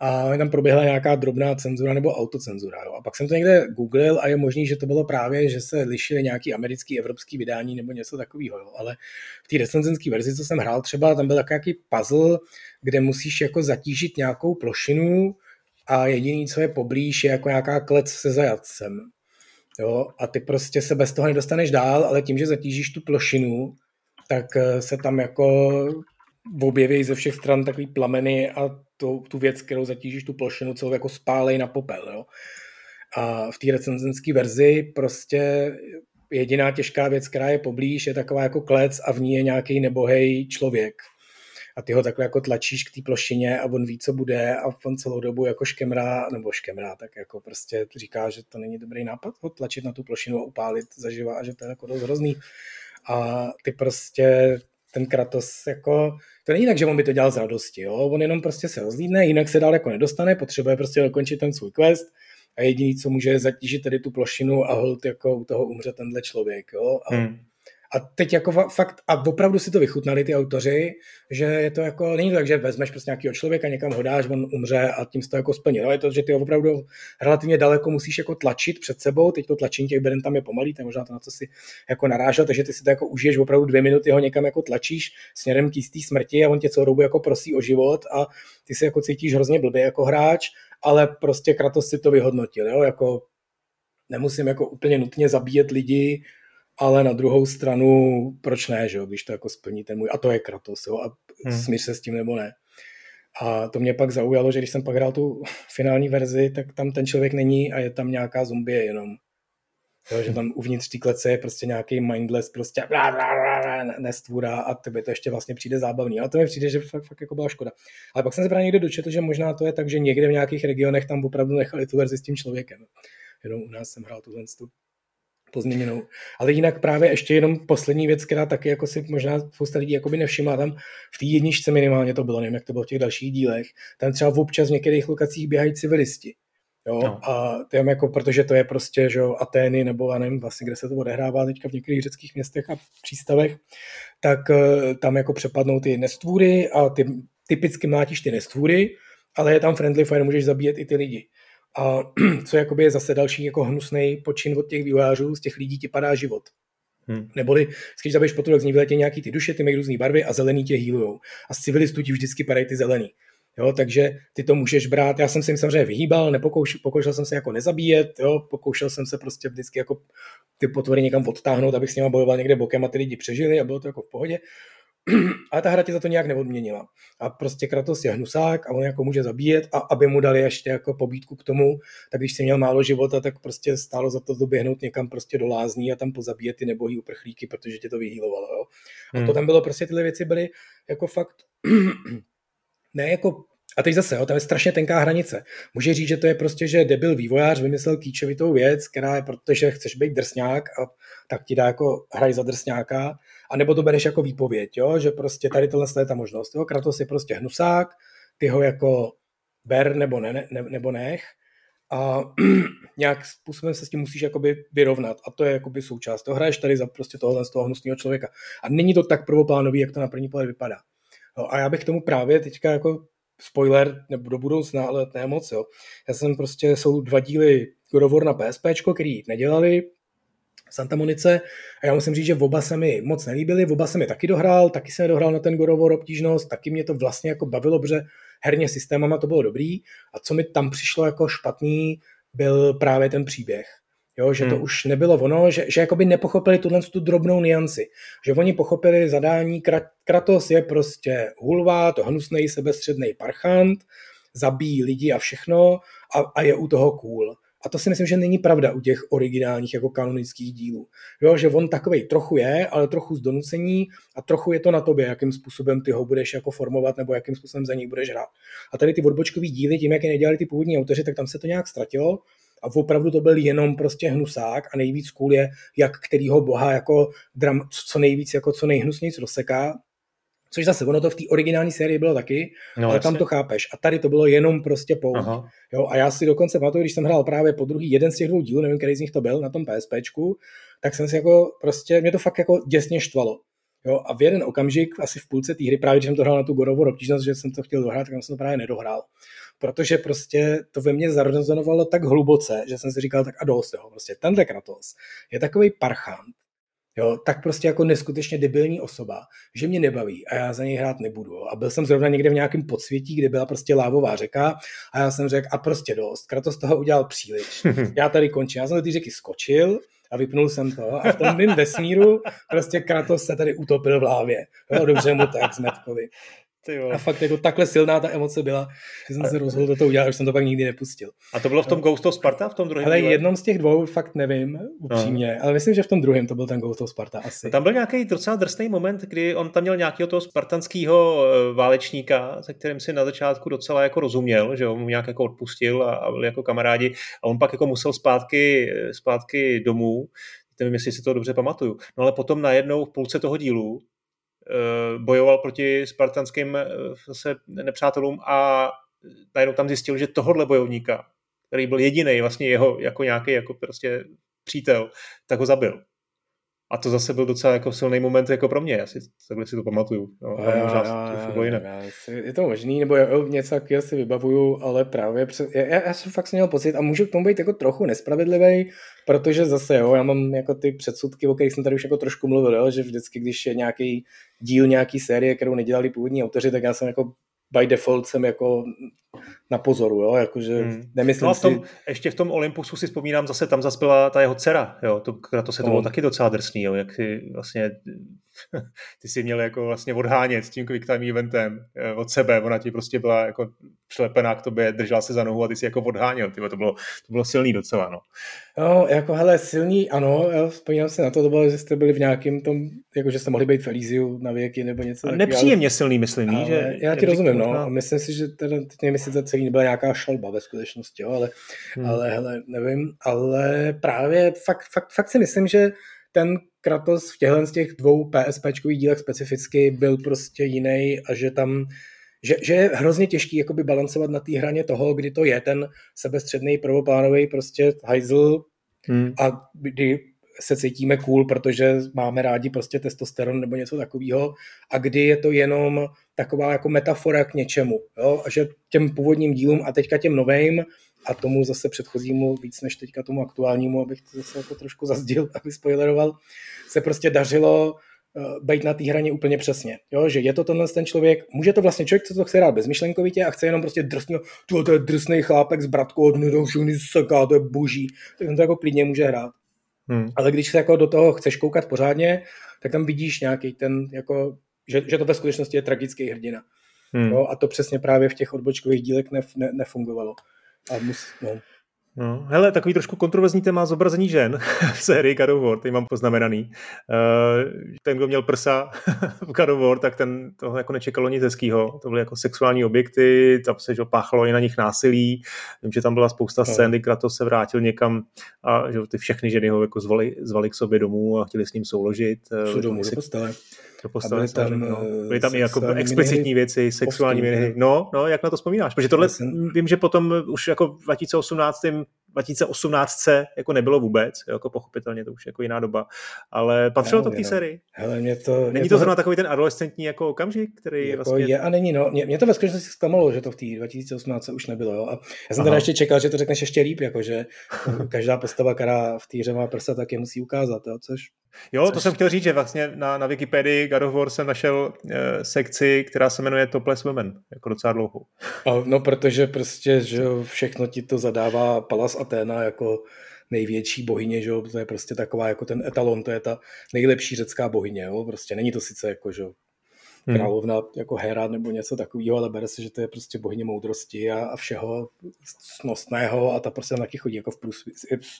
a tam proběhla nějaká drobná cenzura nebo autocenzura. Jo. A pak jsem to někde googlil a je možný, že to bylo právě, že se lišily nějaký americký, evropský vydání nebo něco takového. Jo. Ale v té recenzenské verzi, co jsem hrál třeba, tam byl nějaký puzzle, kde musíš jako zatížit nějakou plošinu a jediný, co je poblíž, je jako nějaká klec se zajatcem. Jo, a ty prostě se bez toho nedostaneš dál, ale tím, že zatížíš tu plošinu, tak se tam jako objeví ze všech stran takový plameny a tu, tu věc, kterou zatížíš tu plošinu, celou jako spálej na popel, jo. A v té recenzenské verzi prostě jediná těžká věc, která je poblíž, je taková jako klec a v ní je nějaký nebohej člověk. A ty ho takhle jako tlačíš k té plošině a on ví, co bude a on celou dobu jako škemrá, nebo škemrá, tak jako prostě říká, že to není dobrý nápad ho tlačit na tu plošinu a upálit zaživa a že to je jako dost hrozný. A ty prostě ten Kratos jako, to není tak, že on by to dělal z radosti, jo? on jenom prostě se rozlídne, jinak se dál jako nedostane, potřebuje prostě dokončit ten svůj quest a jediný, co může zatížit tady tu plošinu a hold jako u toho umře tenhle člověk. Jo? A hmm. A teď jako fakt, a opravdu si to vychutnali ty autoři, že je to jako, není to tak, že vezmeš prostě nějakého člověka, někam ho dáš, on umře a tím se to jako splnil. Je to, že ty ho opravdu relativně daleko musíš jako tlačit před sebou, teď to tlačení těch beden tam je pomalý, to je možná to, na co si jako narážel, takže ty si to jako užiješ opravdu dvě minuty, ho někam jako tlačíš směrem k jistý smrti a on tě celou dobu jako prosí o život a ty se jako cítíš hrozně blbě jako hráč, ale prostě Kratos si to vyhodnotil, jo? jako nemusím jako úplně nutně zabíjet lidi, ale na druhou stranu, proč ne, že jo, když to jako splní ten můj, a to je Kratos, jo, a hmm. smíš se s tím nebo ne. A to mě pak zaujalo, že když jsem pak hrál tu finální verzi, tak tam ten člověk není a je tam nějaká zombie jenom. Jo, že tam uvnitř té klece je prostě nějaký mindless, prostě blá, blá, blá, nestvůra a tebe to ještě vlastně přijde zábavný. Ale to mi přijde, že fakt, fakt jako byla škoda. Ale pak jsem se právě někde dočetl, že možná to je tak, že někde v nějakých regionech tam opravdu nechali tu verzi s tím člověkem. Jenom u nás jsem hrál tuhle tu pozměněnou. Ale jinak právě ještě jenom poslední věc, která taky jako si možná spousta lidí jakoby nevšimla, tam v té jedničce minimálně to bylo, nevím, jak to bylo v těch dalších dílech, tam třeba v občas v některých lokacích běhají civilisti. Jo? No. A je jako, protože to je prostě, že jo, Atény nebo já nevím vlastně, kde se to odehrává teďka v některých řeckých městech a přístavech, tak uh, tam jako přepadnou ty nestvůry a ty typicky mlátíš ty nestvůry, ale je tam friendly fire, můžeš zabíjet i ty lidi. A co jakoby je zase další jako hnusný počin od těch vývojářů, z těch lidí ti padá život. Hmm. Neboli, když zabiješ potulek, z ní vyletí nějaký ty duše, ty mají různé barvy a zelený tě healujou. A z civilistů ti vždycky padají ty zelený. Jo, takže ty to můžeš brát. Já jsem se jim samozřejmě vyhýbal, nepokoušel, pokoušel jsem se jako nezabíjet, jo, pokoušel jsem se prostě vždycky jako ty potvory někam odtáhnout, abych s nimi bojoval někde bokem a ty lidi přežili a bylo to jako v pohodě. ale ta hra tě za to nějak neodměnila. A prostě Kratos je hnusák a on jako může zabíjet a aby mu dali ještě jako pobídku k tomu, tak když si měl málo života, tak prostě stálo za to doběhnout někam prostě do lázní a tam pozabíjet ty nebohý uprchlíky, protože tě to vyhýlovalo. Jo? A hmm. to tam bylo prostě, tyhle věci byly jako fakt ne jako a teď zase, jo, tam je strašně tenká hranice. Může říct, že to je prostě, že debil vývojář vymyslel kýčovitou věc, která je protože chceš být drsňák a tak ti dá jako hraj za drsňáka, a nebo to bereš jako výpověď, jo, že prostě tady tohle je ta možnost. Jo. Kratos je prostě hnusák, ty ho jako ber nebo, ne, ne, nebo nech a nějak způsobem se s tím musíš jakoby vyrovnat a to je jakoby součást. To hraješ tady za prostě tohle z toho hnusného člověka. A není to tak prvoplánový, jak to na první pohled vypadá. Jo, a já bych tomu právě teďka jako spoiler nebo do budoucna, ale ne moc, jo. Já jsem prostě, jsou dva díly God na PSP, který nedělali, Santa Monice a já musím říct, že oba se mi moc nelíbily, oba se mi taky dohrál, taky jsem dohrál na ten War obtížnost, taky mě to vlastně jako bavilo, protože herně systémama to bylo dobrý a co mi tam přišlo jako špatný, byl právě ten příběh. Jo, že to hmm. už nebylo ono, že, že jakoby nepochopili tuhle tu drobnou nianci. Že oni pochopili zadání, Kratos je prostě hulva, to hnusný sebestředný parchant, zabíjí lidi a všechno a, a je u toho cool. A to si myslím, že není pravda u těch originálních jako kanonických dílů. Jo, že on takovej trochu je, ale trochu z donucení a trochu je to na tobě, jakým způsobem ty ho budeš jako formovat nebo jakým způsobem za něj budeš hrát. A tady ty odbočkový díly, tím, jak je nedělali ty původní autoři, tak tam se to nějak ztratilo a opravdu to byl jenom prostě hnusák a nejvíc cool je, jak kterýho boha jako dram, co nejvíc, jako co nejhnusnějc rozseká, Což zase, ono to v té originální sérii bylo taky, no, ale jasně. tam to chápeš. A tady to bylo jenom prostě pouť. Jo, a já si dokonce pamatuju, když jsem hrál právě po druhý jeden z těch dvou dílů, nevím, který z nich to byl, na tom PSPčku, tak jsem si jako prostě, mě to fakt jako děsně štvalo. Jo, a v jeden okamžik, asi v půlce té hry, právě když jsem to hrál na tu Gorovo obtížnost, že jsem to chtěl dohrát, tak jsem to právě nedohrál. Protože prostě to ve mně zarezonovalo tak hluboce, že jsem si říkal, tak a dost, jo, prostě tenhle Kratos je takový parchant, jo, tak prostě jako neskutečně debilní osoba, že mě nebaví a já za něj hrát nebudu. A byl jsem zrovna někde v nějakém podsvětí, kde byla prostě lávová řeka a já jsem řekl, a prostě dost, Kratos toho udělal příliš. Já tady končím. Já jsem do té řeky skočil, a vypnul jsem to a v tom mým vesmíru prostě Kratos se tady utopil v lávě. Jo, dobře mu tak, Zmetkovi. A fakt jako takhle silná ta emoce byla, že jsem se rozhodl to udělat, že jsem to pak nikdy nepustil. A to bylo v tom Ghost of Sparta, v tom druhém Ale díle? jednom z těch dvou fakt nevím, upřímně, no. ale myslím, že v tom druhém to byl ten Ghost of Sparta asi. Tam byl nějaký docela drsný moment, kdy on tam měl nějakého toho spartanského eh, válečníka, se kterým si na začátku docela jako rozuměl, že on mu nějak jako odpustil a, a byli jako kamarádi a on pak jako musel zpátky, eh, zpátky domů, nevím, jestli si to dobře pamatuju. No ale potom najednou v půlce toho dílu bojoval proti spartanským eh, zase nepřátelům a najednou tam zjistil, že tohohle bojovníka, který byl jediný vlastně jeho jako nějaký jako prostě přítel, tak ho zabil. A to zase byl docela jako silný moment jako pro mě, asi takhle si to pamatuju. No, a já, možná já, já, jinak. Já, je to možný, nebo já, něco takového si vybavuju, ale právě před, já, já, já, jsem fakt měl pocit a můžu k tomu být jako trochu nespravedlivý, protože zase jo, já mám jako ty předsudky, o kterých jsem tady už jako trošku mluvil, jo, že vždycky, když je nějaký díl nějaký série, kterou nedělali původní autoři, tak já jsem jako by default jsem jako na pozoru, jo, jakože hmm. nemyslím no a v tom, si... Ještě v tom Olympusu si vzpomínám, zase tam zase byla ta jeho dcera, jo, to, na to se to bylo taky docela drsný, jo, jak si vlastně ty si měl jako vlastně odhánět s tím quick time eventem eh, od sebe, ona ti prostě byla jako přelepená k tobě, držela se za nohu a ty si jako odháněl, tyvo, to bylo, to bylo silný docela, no. No, jako hele, silný, ano, já vzpomínám se na to, to bylo, že jste byli v nějakém tom, jako že jste mohli být Felíziu na věky nebo něco takového. Nepříjemně ale, silný, myslím, ale, že... Já ti rozumím, no, a myslím si, že teda, teď nevím, jestli to celý nebyla nějaká šalba ve skutečnosti, jo, ale, hmm. ale hele, nevím, ale právě fakt, fakt, fakt si myslím, že ten Kratos v těchto z těch dvou PSPčkových dílech specificky byl prostě jiný a že tam že, že je hrozně těžký jakoby balancovat na té hraně toho, kdy to je ten sebestředný prvoplánový prostě hajzl hmm. a kdy se cítíme cool, protože máme rádi prostě testosteron nebo něco takového a kdy je to jenom taková jako metafora k něčemu. Jo? A že těm původním dílům a teďka těm novým a tomu zase předchozímu víc než teďka tomu aktuálnímu, abych to zase jako trošku zazdil, aby spoileroval, se prostě dařilo uh, být na té hraně úplně přesně. Jo? Že je to tenhle ten člověk, může to vlastně člověk, co to chce rád bezmyšlenkovitě a chce jenom prostě drsně, to je drsný chlápek s bratkou, od všechny seká, to je boží, tak on to jako klidně může hrát. Hmm. Ale když se jako do toho chceš koukat pořádně, tak tam vidíš nějaký ten, jako, že, že to ve skutečnosti je tragický hrdina. Hmm. Jo? A to přesně právě v těch odbočkových dílech nef, ne, nefungovalo. A mus, no. No, hele, takový trošku kontroverzní téma zobrazení žen v sérii God of War, ty mám poznamenaný. Uh, ten, kdo měl prsa v God of War, tak ten toho jako nečekalo nic hezkýho. To byly jako sexuální objekty, tam se že páchalo i na nich násilí. Vím, že tam byla spousta scén, kdy Kratos se vrátil někam a že ty všechny ženy ho jako zvali, zvali k sobě domů a chtěli s ním souložit. Co domů, si... do postele. Postele, byly tam, no. Eh, byly tam i jako explicitní věci, sexuální věci. No, no, jak na to vzpomínáš? Protože tohle jsem... vím, že potom už jako v 2018 2018 jako nebylo vůbec, jako pochopitelně to už jako jiná doba, ale patřilo to k té sérii. Hele, mě to, není mě to, to zrovna takový ten adolescentní jako okamžik, který jako vlastně... Je a není, no. Mě, mě to ve skutečnosti zklamalo, že to v té 2018 už nebylo, jo. A já jsem Aha. teda ještě čekal, že to řekneš ještě líp, jako že každá postava, která v té hře má prsa, tak je musí ukázat, jo, což Jo, to jsem chtěl říct, že vlastně na, na Wikipedii God of War jsem našel e, sekci, která se jmenuje Topless Women, jako docela dlouhou. No, protože prostě, že všechno ti to zadává Palas Athena jako největší bohyně, že jo, to je prostě taková jako ten etalon, to je ta nejlepší řecká bohyně, jo, prostě není to sice jako, že hmm. královna jako Hera nebo něco takového, ale bere se, že to je prostě bohyně moudrosti a, a všeho snostného a ta prostě taky chodí jako v průsvit,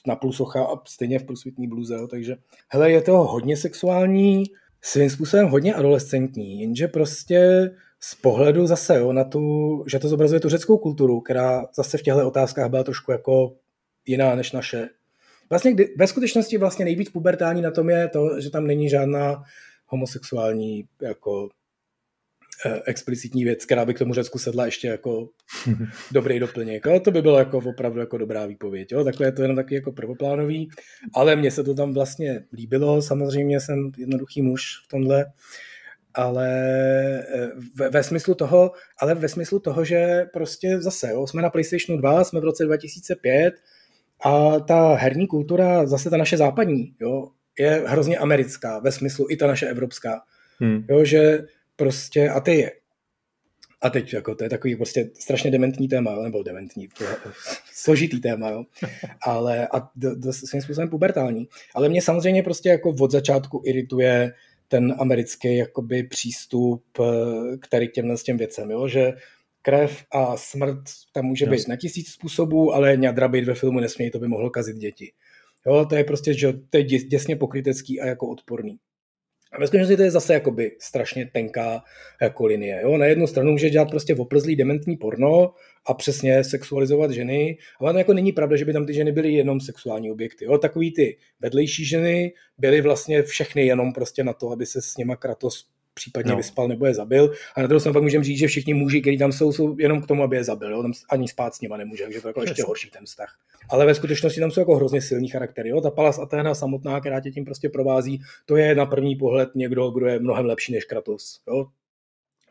na plusocha a stejně v průsvitní bluze, jo, takže hele, je to hodně sexuální, svým způsobem hodně adolescentní, jenže prostě z pohledu zase jo, na tu, že to zobrazuje tu řeckou kulturu, která zase v těchto otázkách byla trošku jako jiná než naše. Vlastně kdy, ve skutečnosti vlastně nejvíc pubertální na tom je to, že tam není žádná homosexuální jako eh, explicitní věc, která by k tomu Řecku sedla ještě jako dobrý doplněk. Jo? To by bylo jako opravdu jako dobrá výpověď. Jo? Takhle je to jenom taky jako prvoplánový, ale mně se to tam vlastně líbilo. Samozřejmě jsem jednoduchý muž v tomhle ale eh, ve, ve smyslu toho, ale ve smyslu toho, že prostě zase, jo, jsme na PlayStationu 2, jsme v roce 2005 a ta herní kultura, zase ta naše západní, jo, je hrozně americká, ve smyslu i ta naše evropská. Hmm. Jo, že prostě, a ty je, a teď jako to je takový prostě strašně dementní téma, nebo dementní, to je složitý téma, jo. Ale a do, do, svým způsobem pubertální. Ale mě samozřejmě prostě jako od začátku irituje ten americký jakoby přístup eh, který k těmhle s těm věcem, jo? že krev a smrt tam může být na tisíc způsobů, ale ňadra být ve filmu nesmějí, to by mohlo kazit děti. Jo, to je prostě, že to je děsně pokrytecký a jako odporný. A ve skutečnosti to je zase jakoby strašně tenká jako linie. Jo? Na jednu stranu může dělat prostě oplzlý dementní porno a přesně sexualizovat ženy, ale to jako není pravda, že by tam ty ženy byly jenom sexuální objekty. Jo? Takový ty vedlejší ženy byly vlastně všechny jenom prostě na to, aby se s nima Kratos případně no. vyspal nebo je zabil. A na druhou stranu pak můžeme říct, že všichni muži, kteří tam jsou, jsou jenom k tomu, aby je zabil. Jo? Tam ani spát s nima nemůže, takže to je jako ještě horší ten vztah. Ale ve skutečnosti tam jsou jako hrozně silný charaktery. Jo? Ta Palas Athena samotná, která tě tím prostě provází, to je na první pohled někdo, kdo je mnohem lepší než Kratos. Jo?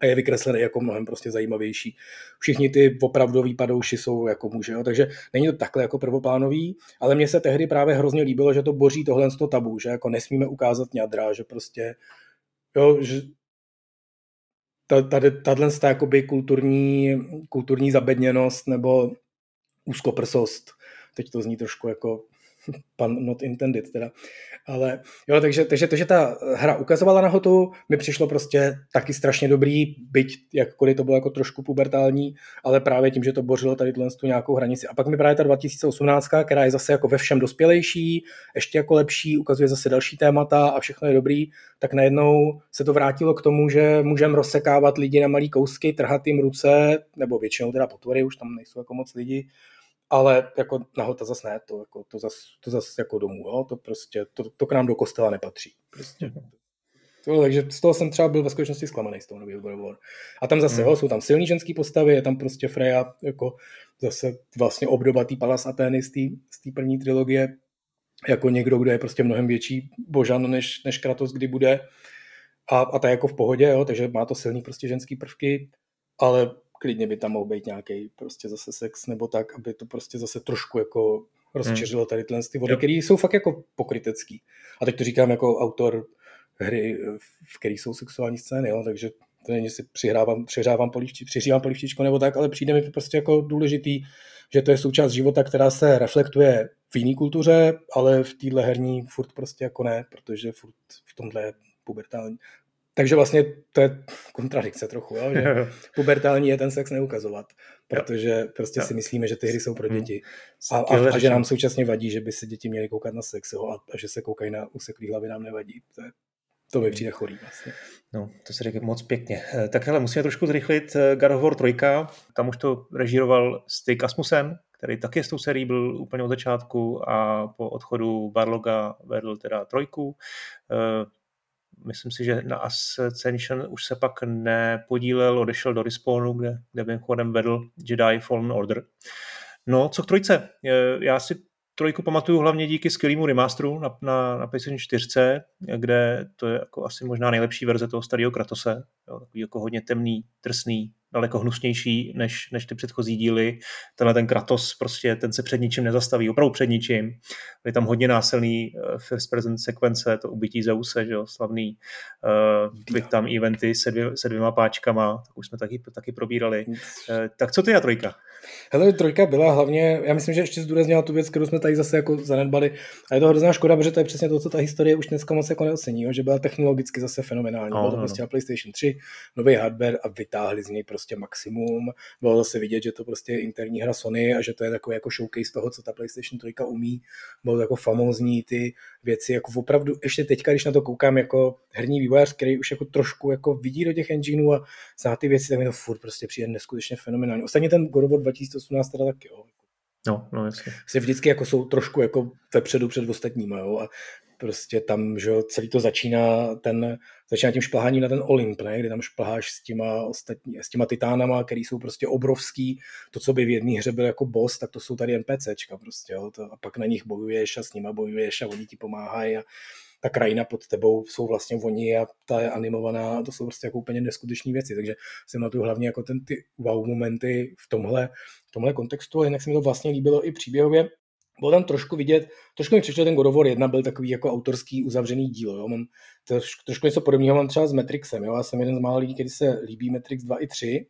a je vykreslený jako mnohem prostě zajímavější. Všichni ty opravdoví padouši jsou jako muže, jo? takže není to takhle jako prvoplánový, ale mně se tehdy právě hrozně líbilo, že to boří tohle z to tabu, že jako nesmíme ukázat ňadra, že prostě jo, že tady, tahle jakoby kulturní, kulturní zabedněnost nebo úzkoprsost, teď to zní trošku jako pan not intended teda. Ale jo, takže, takže to, že ta hra ukazovala na hotu, mi přišlo prostě taky strašně dobrý, byť jakkoliv to bylo jako trošku pubertální, ale právě tím, že to bořilo tady tu nějakou hranici. A pak mi právě ta 2018, která je zase jako ve všem dospělejší, ještě jako lepší, ukazuje zase další témata a všechno je dobrý, tak najednou se to vrátilo k tomu, že můžeme rozsekávat lidi na malý kousky, trhat jim ruce, nebo většinou teda potvory, už tam nejsou jako moc lidi, ale jako nahota zase ne, to, jako, to zase to zas jako domů, jo? to prostě, to, to, k nám do kostela nepatří. Prostě. To, takže z toho jsem třeba byl ve skutečnosti zklamaný z toho nového God of War. A tam zase, mm. jo, jsou tam silný ženský postavy, je tam prostě Freya jako zase vlastně obdoba tý Palas Atheny z té první trilogie, jako někdo, kdo je prostě mnohem větší božan, než, než Kratos kdy bude. A, a ta je jako v pohodě, jo, takže má to silný prostě ženský prvky, ale klidně by tam mohl být nějaký prostě zase sex nebo tak, aby to prostě zase trošku jako rozčeřilo tady tyhle ty vody, které jsou fakt jako pokrytecký. A teď to říkám jako autor hry, v který jsou sexuální scény, jo, takže to není, že si přihrávám, přihrávám polivči, přiřívám polivčičko nebo tak, ale přijde mi prostě jako důležitý, že to je součást života, která se reflektuje v jiné kultuře, ale v téhle herní furt prostě jako ne, protože furt v tomhle pubertální, takže vlastně to je kontradikce trochu, jo? že pubertální je ten sex neukazovat, protože prostě jo. si myslíme, že ty hry jsou pro hmm. děti a, a, a že nám současně vadí, že by se děti měly koukat na sex jo? A, a že se koukají na useklý hlavy nám nevadí. To, je, to mi hmm. přijde chorý vlastně. No, to se říká moc pěkně. Eh, tak hele, musíme trošku zrychlit eh, God of War 3, tam už to režíroval Stig Asmussen, který taky s tou serií byl úplně od začátku a po odchodu Barloga vedl teda trojku. Myslím si, že na Ascension už se pak nepodílel, odešel do Respawnu, kde, kde mimochodem vedl Jedi Fallen Order. No, co k trojce? Já si trojku pamatuju hlavně díky skvělému remasteru na, na, na PlayStation 4, kde to je jako asi možná nejlepší verze toho starého Kratose. Jo, takový jako hodně temný, drsný, daleko hnusnější než, než ty předchozí díly. Tenhle ten Kratos prostě, ten se před ničím nezastaví, opravdu před ničím. Je tam hodně násilný uh, first present sekvence, to ubytí Zeuse, že jo, slavný uh, tam eventy se, dvě, se dvěma páčkama, tak už jsme taky, taky probírali. Uh, tak co ty a trojka? Hele, trojka byla hlavně, já myslím, že ještě zdůraznila tu věc, kterou jsme tady zase jako zanedbali. A je to hrozná škoda, protože to je přesně to, co ta historie už dneska moc jako neocení, jo? že byla technologicky zase fenomenální. No, bylo to no, prostě no. na PlayStation 3, nový hardware a vytáhli z něj prostě maximum. Bylo zase vidět, že to prostě je interní hra Sony a že to je takový jako showcase toho, co ta PlayStation 3 umí. Bylo to jako famózní ty věci, jako opravdu, ještě teďka, když na to koukám jako herní vývojář, který už jako trošku jako vidí do těch engineů a zná ty věci, tak mi to furt prostě přijde neskutečně fenomenální. Ostatně ten God of War 2018 teda taky, jo. No, no jasně. Se vždycky jako jsou trošku jako vepředu před ostatníma, jo. A prostě tam, že celý to začíná, ten, začíná tím šplháním na ten Olymp, ne? kdy tam šplháš s těma, ostatní, s těma titánama, který jsou prostě obrovský, to, co by v jedné hře byl jako boss, tak to jsou tady NPCčka prostě, jo? To, a pak na nich bojuješ a s nima bojuješ a oni ti pomáhají a ta krajina pod tebou jsou vlastně oni a ta je animovaná, to jsou prostě jako úplně neskutečné věci, takže si na tu hlavně jako ten ty wow momenty v tomhle, v tomhle kontextu, ale jinak se mi to vlastně líbilo i příběhově, bylo tam trošku vidět, trošku mi přišlo, ten God of War 1 byl takový jako autorský uzavřený díl. Jo. Mám trošku, trošku něco podobného mám třeba s Matrixem. Jo. Já jsem jeden z mála lidí, který se líbí Matrix 2 i 3,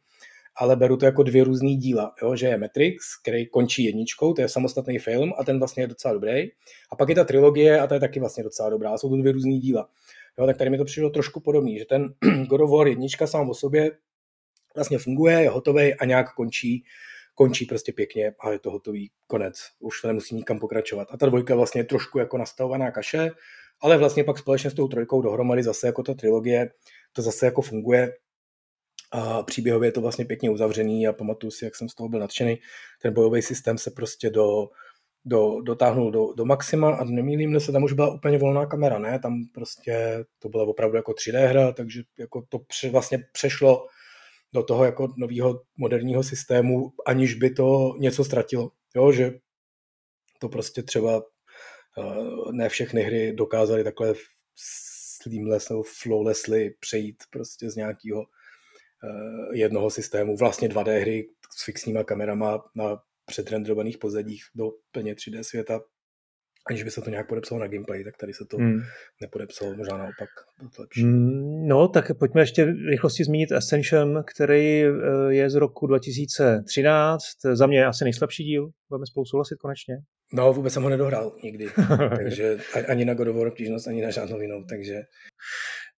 ale beru to jako dvě různý díla, jo, že je Matrix, který končí jedničkou, to je samostatný film a ten vlastně je docela dobrý. A pak je ta trilogie a ta je taky vlastně docela dobrá, jsou to dvě různý díla. Jo, tak tady mi to přišlo trošku podobný, že ten God of War jednička sám o sobě vlastně funguje, je hotový a nějak končí, končí prostě pěkně a je to hotový konec. Už to nemusí nikam pokračovat. A ta dvojka vlastně je trošku jako nastavovaná kaše, ale vlastně pak společně s tou trojkou dohromady zase jako ta trilogie, to zase jako funguje a příběhově je to vlastně pěkně uzavřený a pamatuju si, jak jsem z toho byl nadšený. Ten bojový systém se prostě do, do, dotáhnul do, do maxima a nemýlím se, tam už byla úplně volná kamera, ne? Tam prostě to byla opravdu jako 3D hra, takže jako to pře, vlastně přešlo do toho jako nového moderního systému, aniž by to něco ztratilo. Jo, že to prostě třeba uh, ne všechny hry dokázaly takhle seamless nebo flawlessly přejít prostě z nějakého uh, jednoho systému, vlastně 2D hry s fixníma kamerama na předrenderovaných pozadích do plně 3D světa aniž by se to nějak podepsalo na gameplay, tak tady se to hmm. nepodepsalo, možná naopak to lepší. Hmm, no, tak pojďme ještě rychlosti zmínit Ascension, který eh, je z roku 2013. Za mě asi nejslabší díl, budeme spolu souhlasit konečně. No, vůbec jsem ho nedohrál nikdy, takže ani na God of War obtížnost, ani na žádnou jinou, takže...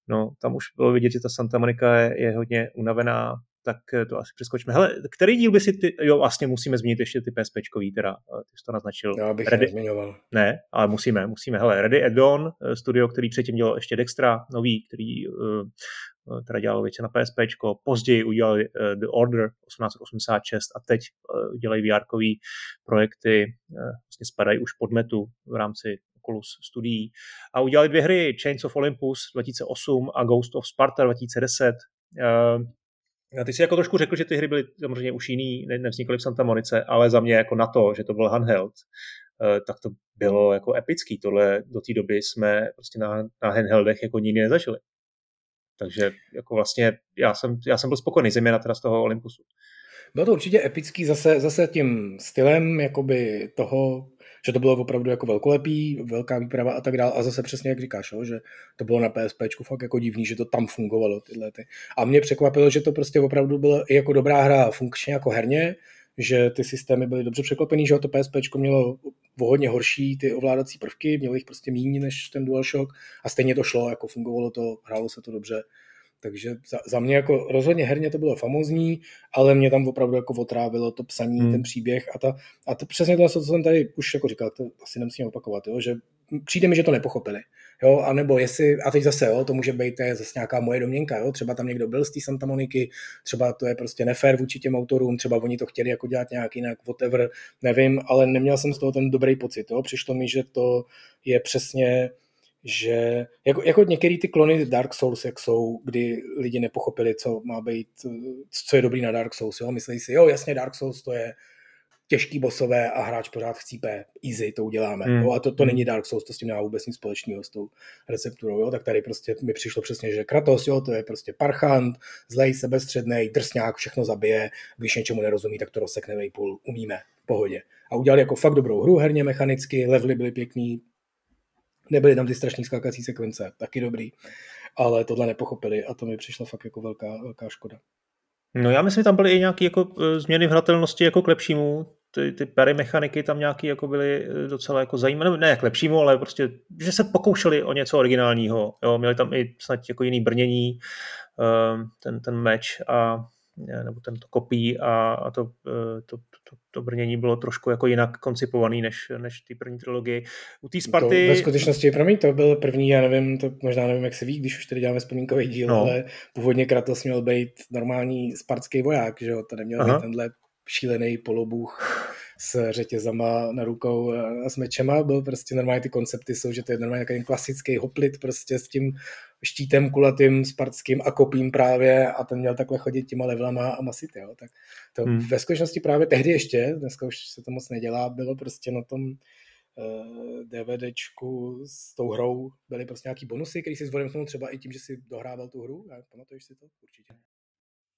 No, tam už bylo vidět, že ta Santa Monica je, je hodně unavená, tak eh, to asi přeskočíme. Hele, který díl by si ty, jo, vlastně musíme zmínit ještě ty PSPčkový, teda, eh, ty jsi to naznačil. Já bych Ready, nezmiňoval. Ne, ale musíme, musíme. Hele, Ready Dawn, eh, studio, který předtím dělal ještě Dextra, nový, který teda dělal věci na PSP, později udělali The Order 1886 a teď dělají vr projekty, vlastně spadají už pod metu v rámci Oculus studií a udělali dvě hry, Chains of Olympus 2008 a Ghost of Sparta 2010. Uh, ty jsi jako trošku řekl, že ty hry byly samozřejmě už jiný, ne, nevznikly v Santa Monice, ale za mě jako na to, že to byl handheld, eh, tak to bylo jako epický. Tohle do té doby jsme prostě na, na handheldech jako nikdy nezažili. Takže jako vlastně já jsem, já jsem byl spokojený, zejména teda z toho Olympusu. Bylo to určitě epický zase, zase tím stylem jakoby toho že to bylo opravdu jako velkolepý, velká výprava a tak dále. A zase přesně jak říkáš, jo, že to bylo na PSP fakt jako divný, že to tam fungovalo tyhle ty. A mě překvapilo, že to prostě opravdu bylo i jako dobrá hra funkčně jako herně, že ty systémy byly dobře překlopený, že to PSP mělo o hodně horší ty ovládací prvky, mělo jich prostě méně než ten DualShock a stejně to šlo, jako fungovalo to, hrálo se to dobře. Takže za, za mě jako rozhodně herně to bylo famózní, ale mě tam opravdu jako otrávilo to psaní, hmm. ten příběh a, ta, a to přesně to, co jsem tady už jako říkal, to asi nemusím opakovat, jo, že přijde mi, že to nepochopili. Jo, a nebo jestli, a teď zase, jo, to může být to je zase nějaká moje domněnka, jo, třeba tam někdo byl z té Santa Moniky, třeba to je prostě nefér vůči těm autorům, třeba oni to chtěli jako dělat nějak jinak, whatever, nevím, ale neměl jsem z toho ten dobrý pocit, jo, přišlo mi, že to je přesně že jako, jako některé ty klony Dark Souls, jak jsou, kdy lidi nepochopili, co má být, co je dobrý na Dark Souls, jo? myslí si, jo, jasně, Dark Souls to je těžký bosové a hráč pořád chcípe, easy, to uděláme. Hmm. Jo? A to, to hmm. není Dark Souls, to s tím nemá vůbec nic společného s tou recepturou. Jo? Tak tady prostě mi přišlo přesně, že Kratos, jo, to je prostě parchant, zlej, sebestředný, drsňák, všechno zabije, když něčemu nerozumí, tak to rozsekne půl, umíme, v pohodě. A udělali jako fakt dobrou hru herně, mechanicky, levely byly pěkný, Nebyly tam ty strašní skákací sekvence, taky dobrý, ale tohle nepochopili a to mi přišlo fakt jako velká, velká škoda. No já myslím, že tam byly i nějaké jako e, změny v hratelnosti jako k lepšímu. Ty, ty mechaniky tam nějaké jako byly e, docela jako zajímavé, ne k lepšímu, ale prostě, že se pokoušeli o něco originálního. Jo, měli tam i snad jako jiný brnění, e, ten, ten meč a nebo tento kopí a, a to, to, to, to brnění bylo trošku jako jinak koncipovaný než, než ty první trilogie. U té Sparty... To ve skutečnosti, promiň, to byl první, já nevím, to možná nevím, jak se ví, když už tady děláme vzpomínkový díl, no. ale původně Kratos měl být normální spartský voják, že jo, to neměl Aha. být tenhle šílený polobůh s řetězama na rukou a s mečema, byl prostě normálně ty koncepty jsou, že to je normálně nějaký klasický hoplit prostě s tím štítem kulatým, spartským a kopím právě a ten měl takhle chodit těma levelama a masit, jo. Tak to hmm. ve skutečnosti právě tehdy ještě, dneska už se to moc nedělá, bylo prostě na tom eh, DVDčku s tou hrou byly prostě nějaký bonusy, který si zvolím třeba i tím, že si dohrával tu hru. Pamatuješ si to? Určitě.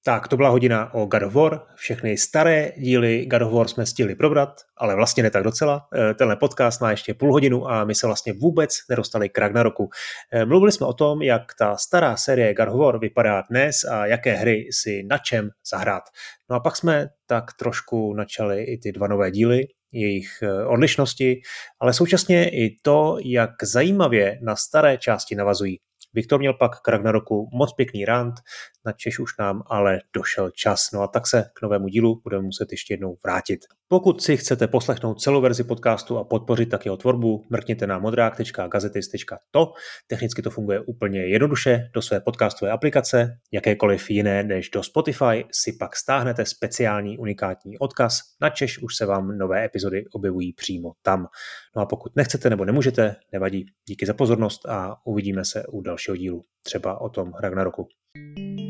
Tak to byla hodina o God of War. Všechny staré díly God of War jsme stihli probrat, ale vlastně ne tak docela. Eh, tenhle podcast má ještě půl hodinu a my se vlastně vůbec nedostali k Ragnaroku. Eh, mluvili jsme o tom, jak ta stará série God of War vypadá dnes a jaké hry si na čem zahrát. No a pak jsme tak trošku načali i ty dva nové díly, jejich eh, odlišnosti, ale současně i to, jak zajímavě na staré části navazují. Viktor měl pak k Ragnaroku moc pěkný rant, na Češ už nám ale došel čas. No a tak se k novému dílu budeme muset ještě jednou vrátit. Pokud si chcete poslechnout celou verzi podcastu a podpořit tak jeho tvorbu, mrkněte na modrák.gazetis.to. Technicky to funguje úplně jednoduše do své podcastové aplikace. Jakékoliv jiné než do Spotify si pak stáhnete speciální unikátní odkaz. Na Češ už se vám nové epizody objevují přímo tam. No a pokud nechcete nebo nemůžete, nevadí. Díky za pozornost a uvidíme se u dalšího dílu. Třeba o tom Ragnaroku. thank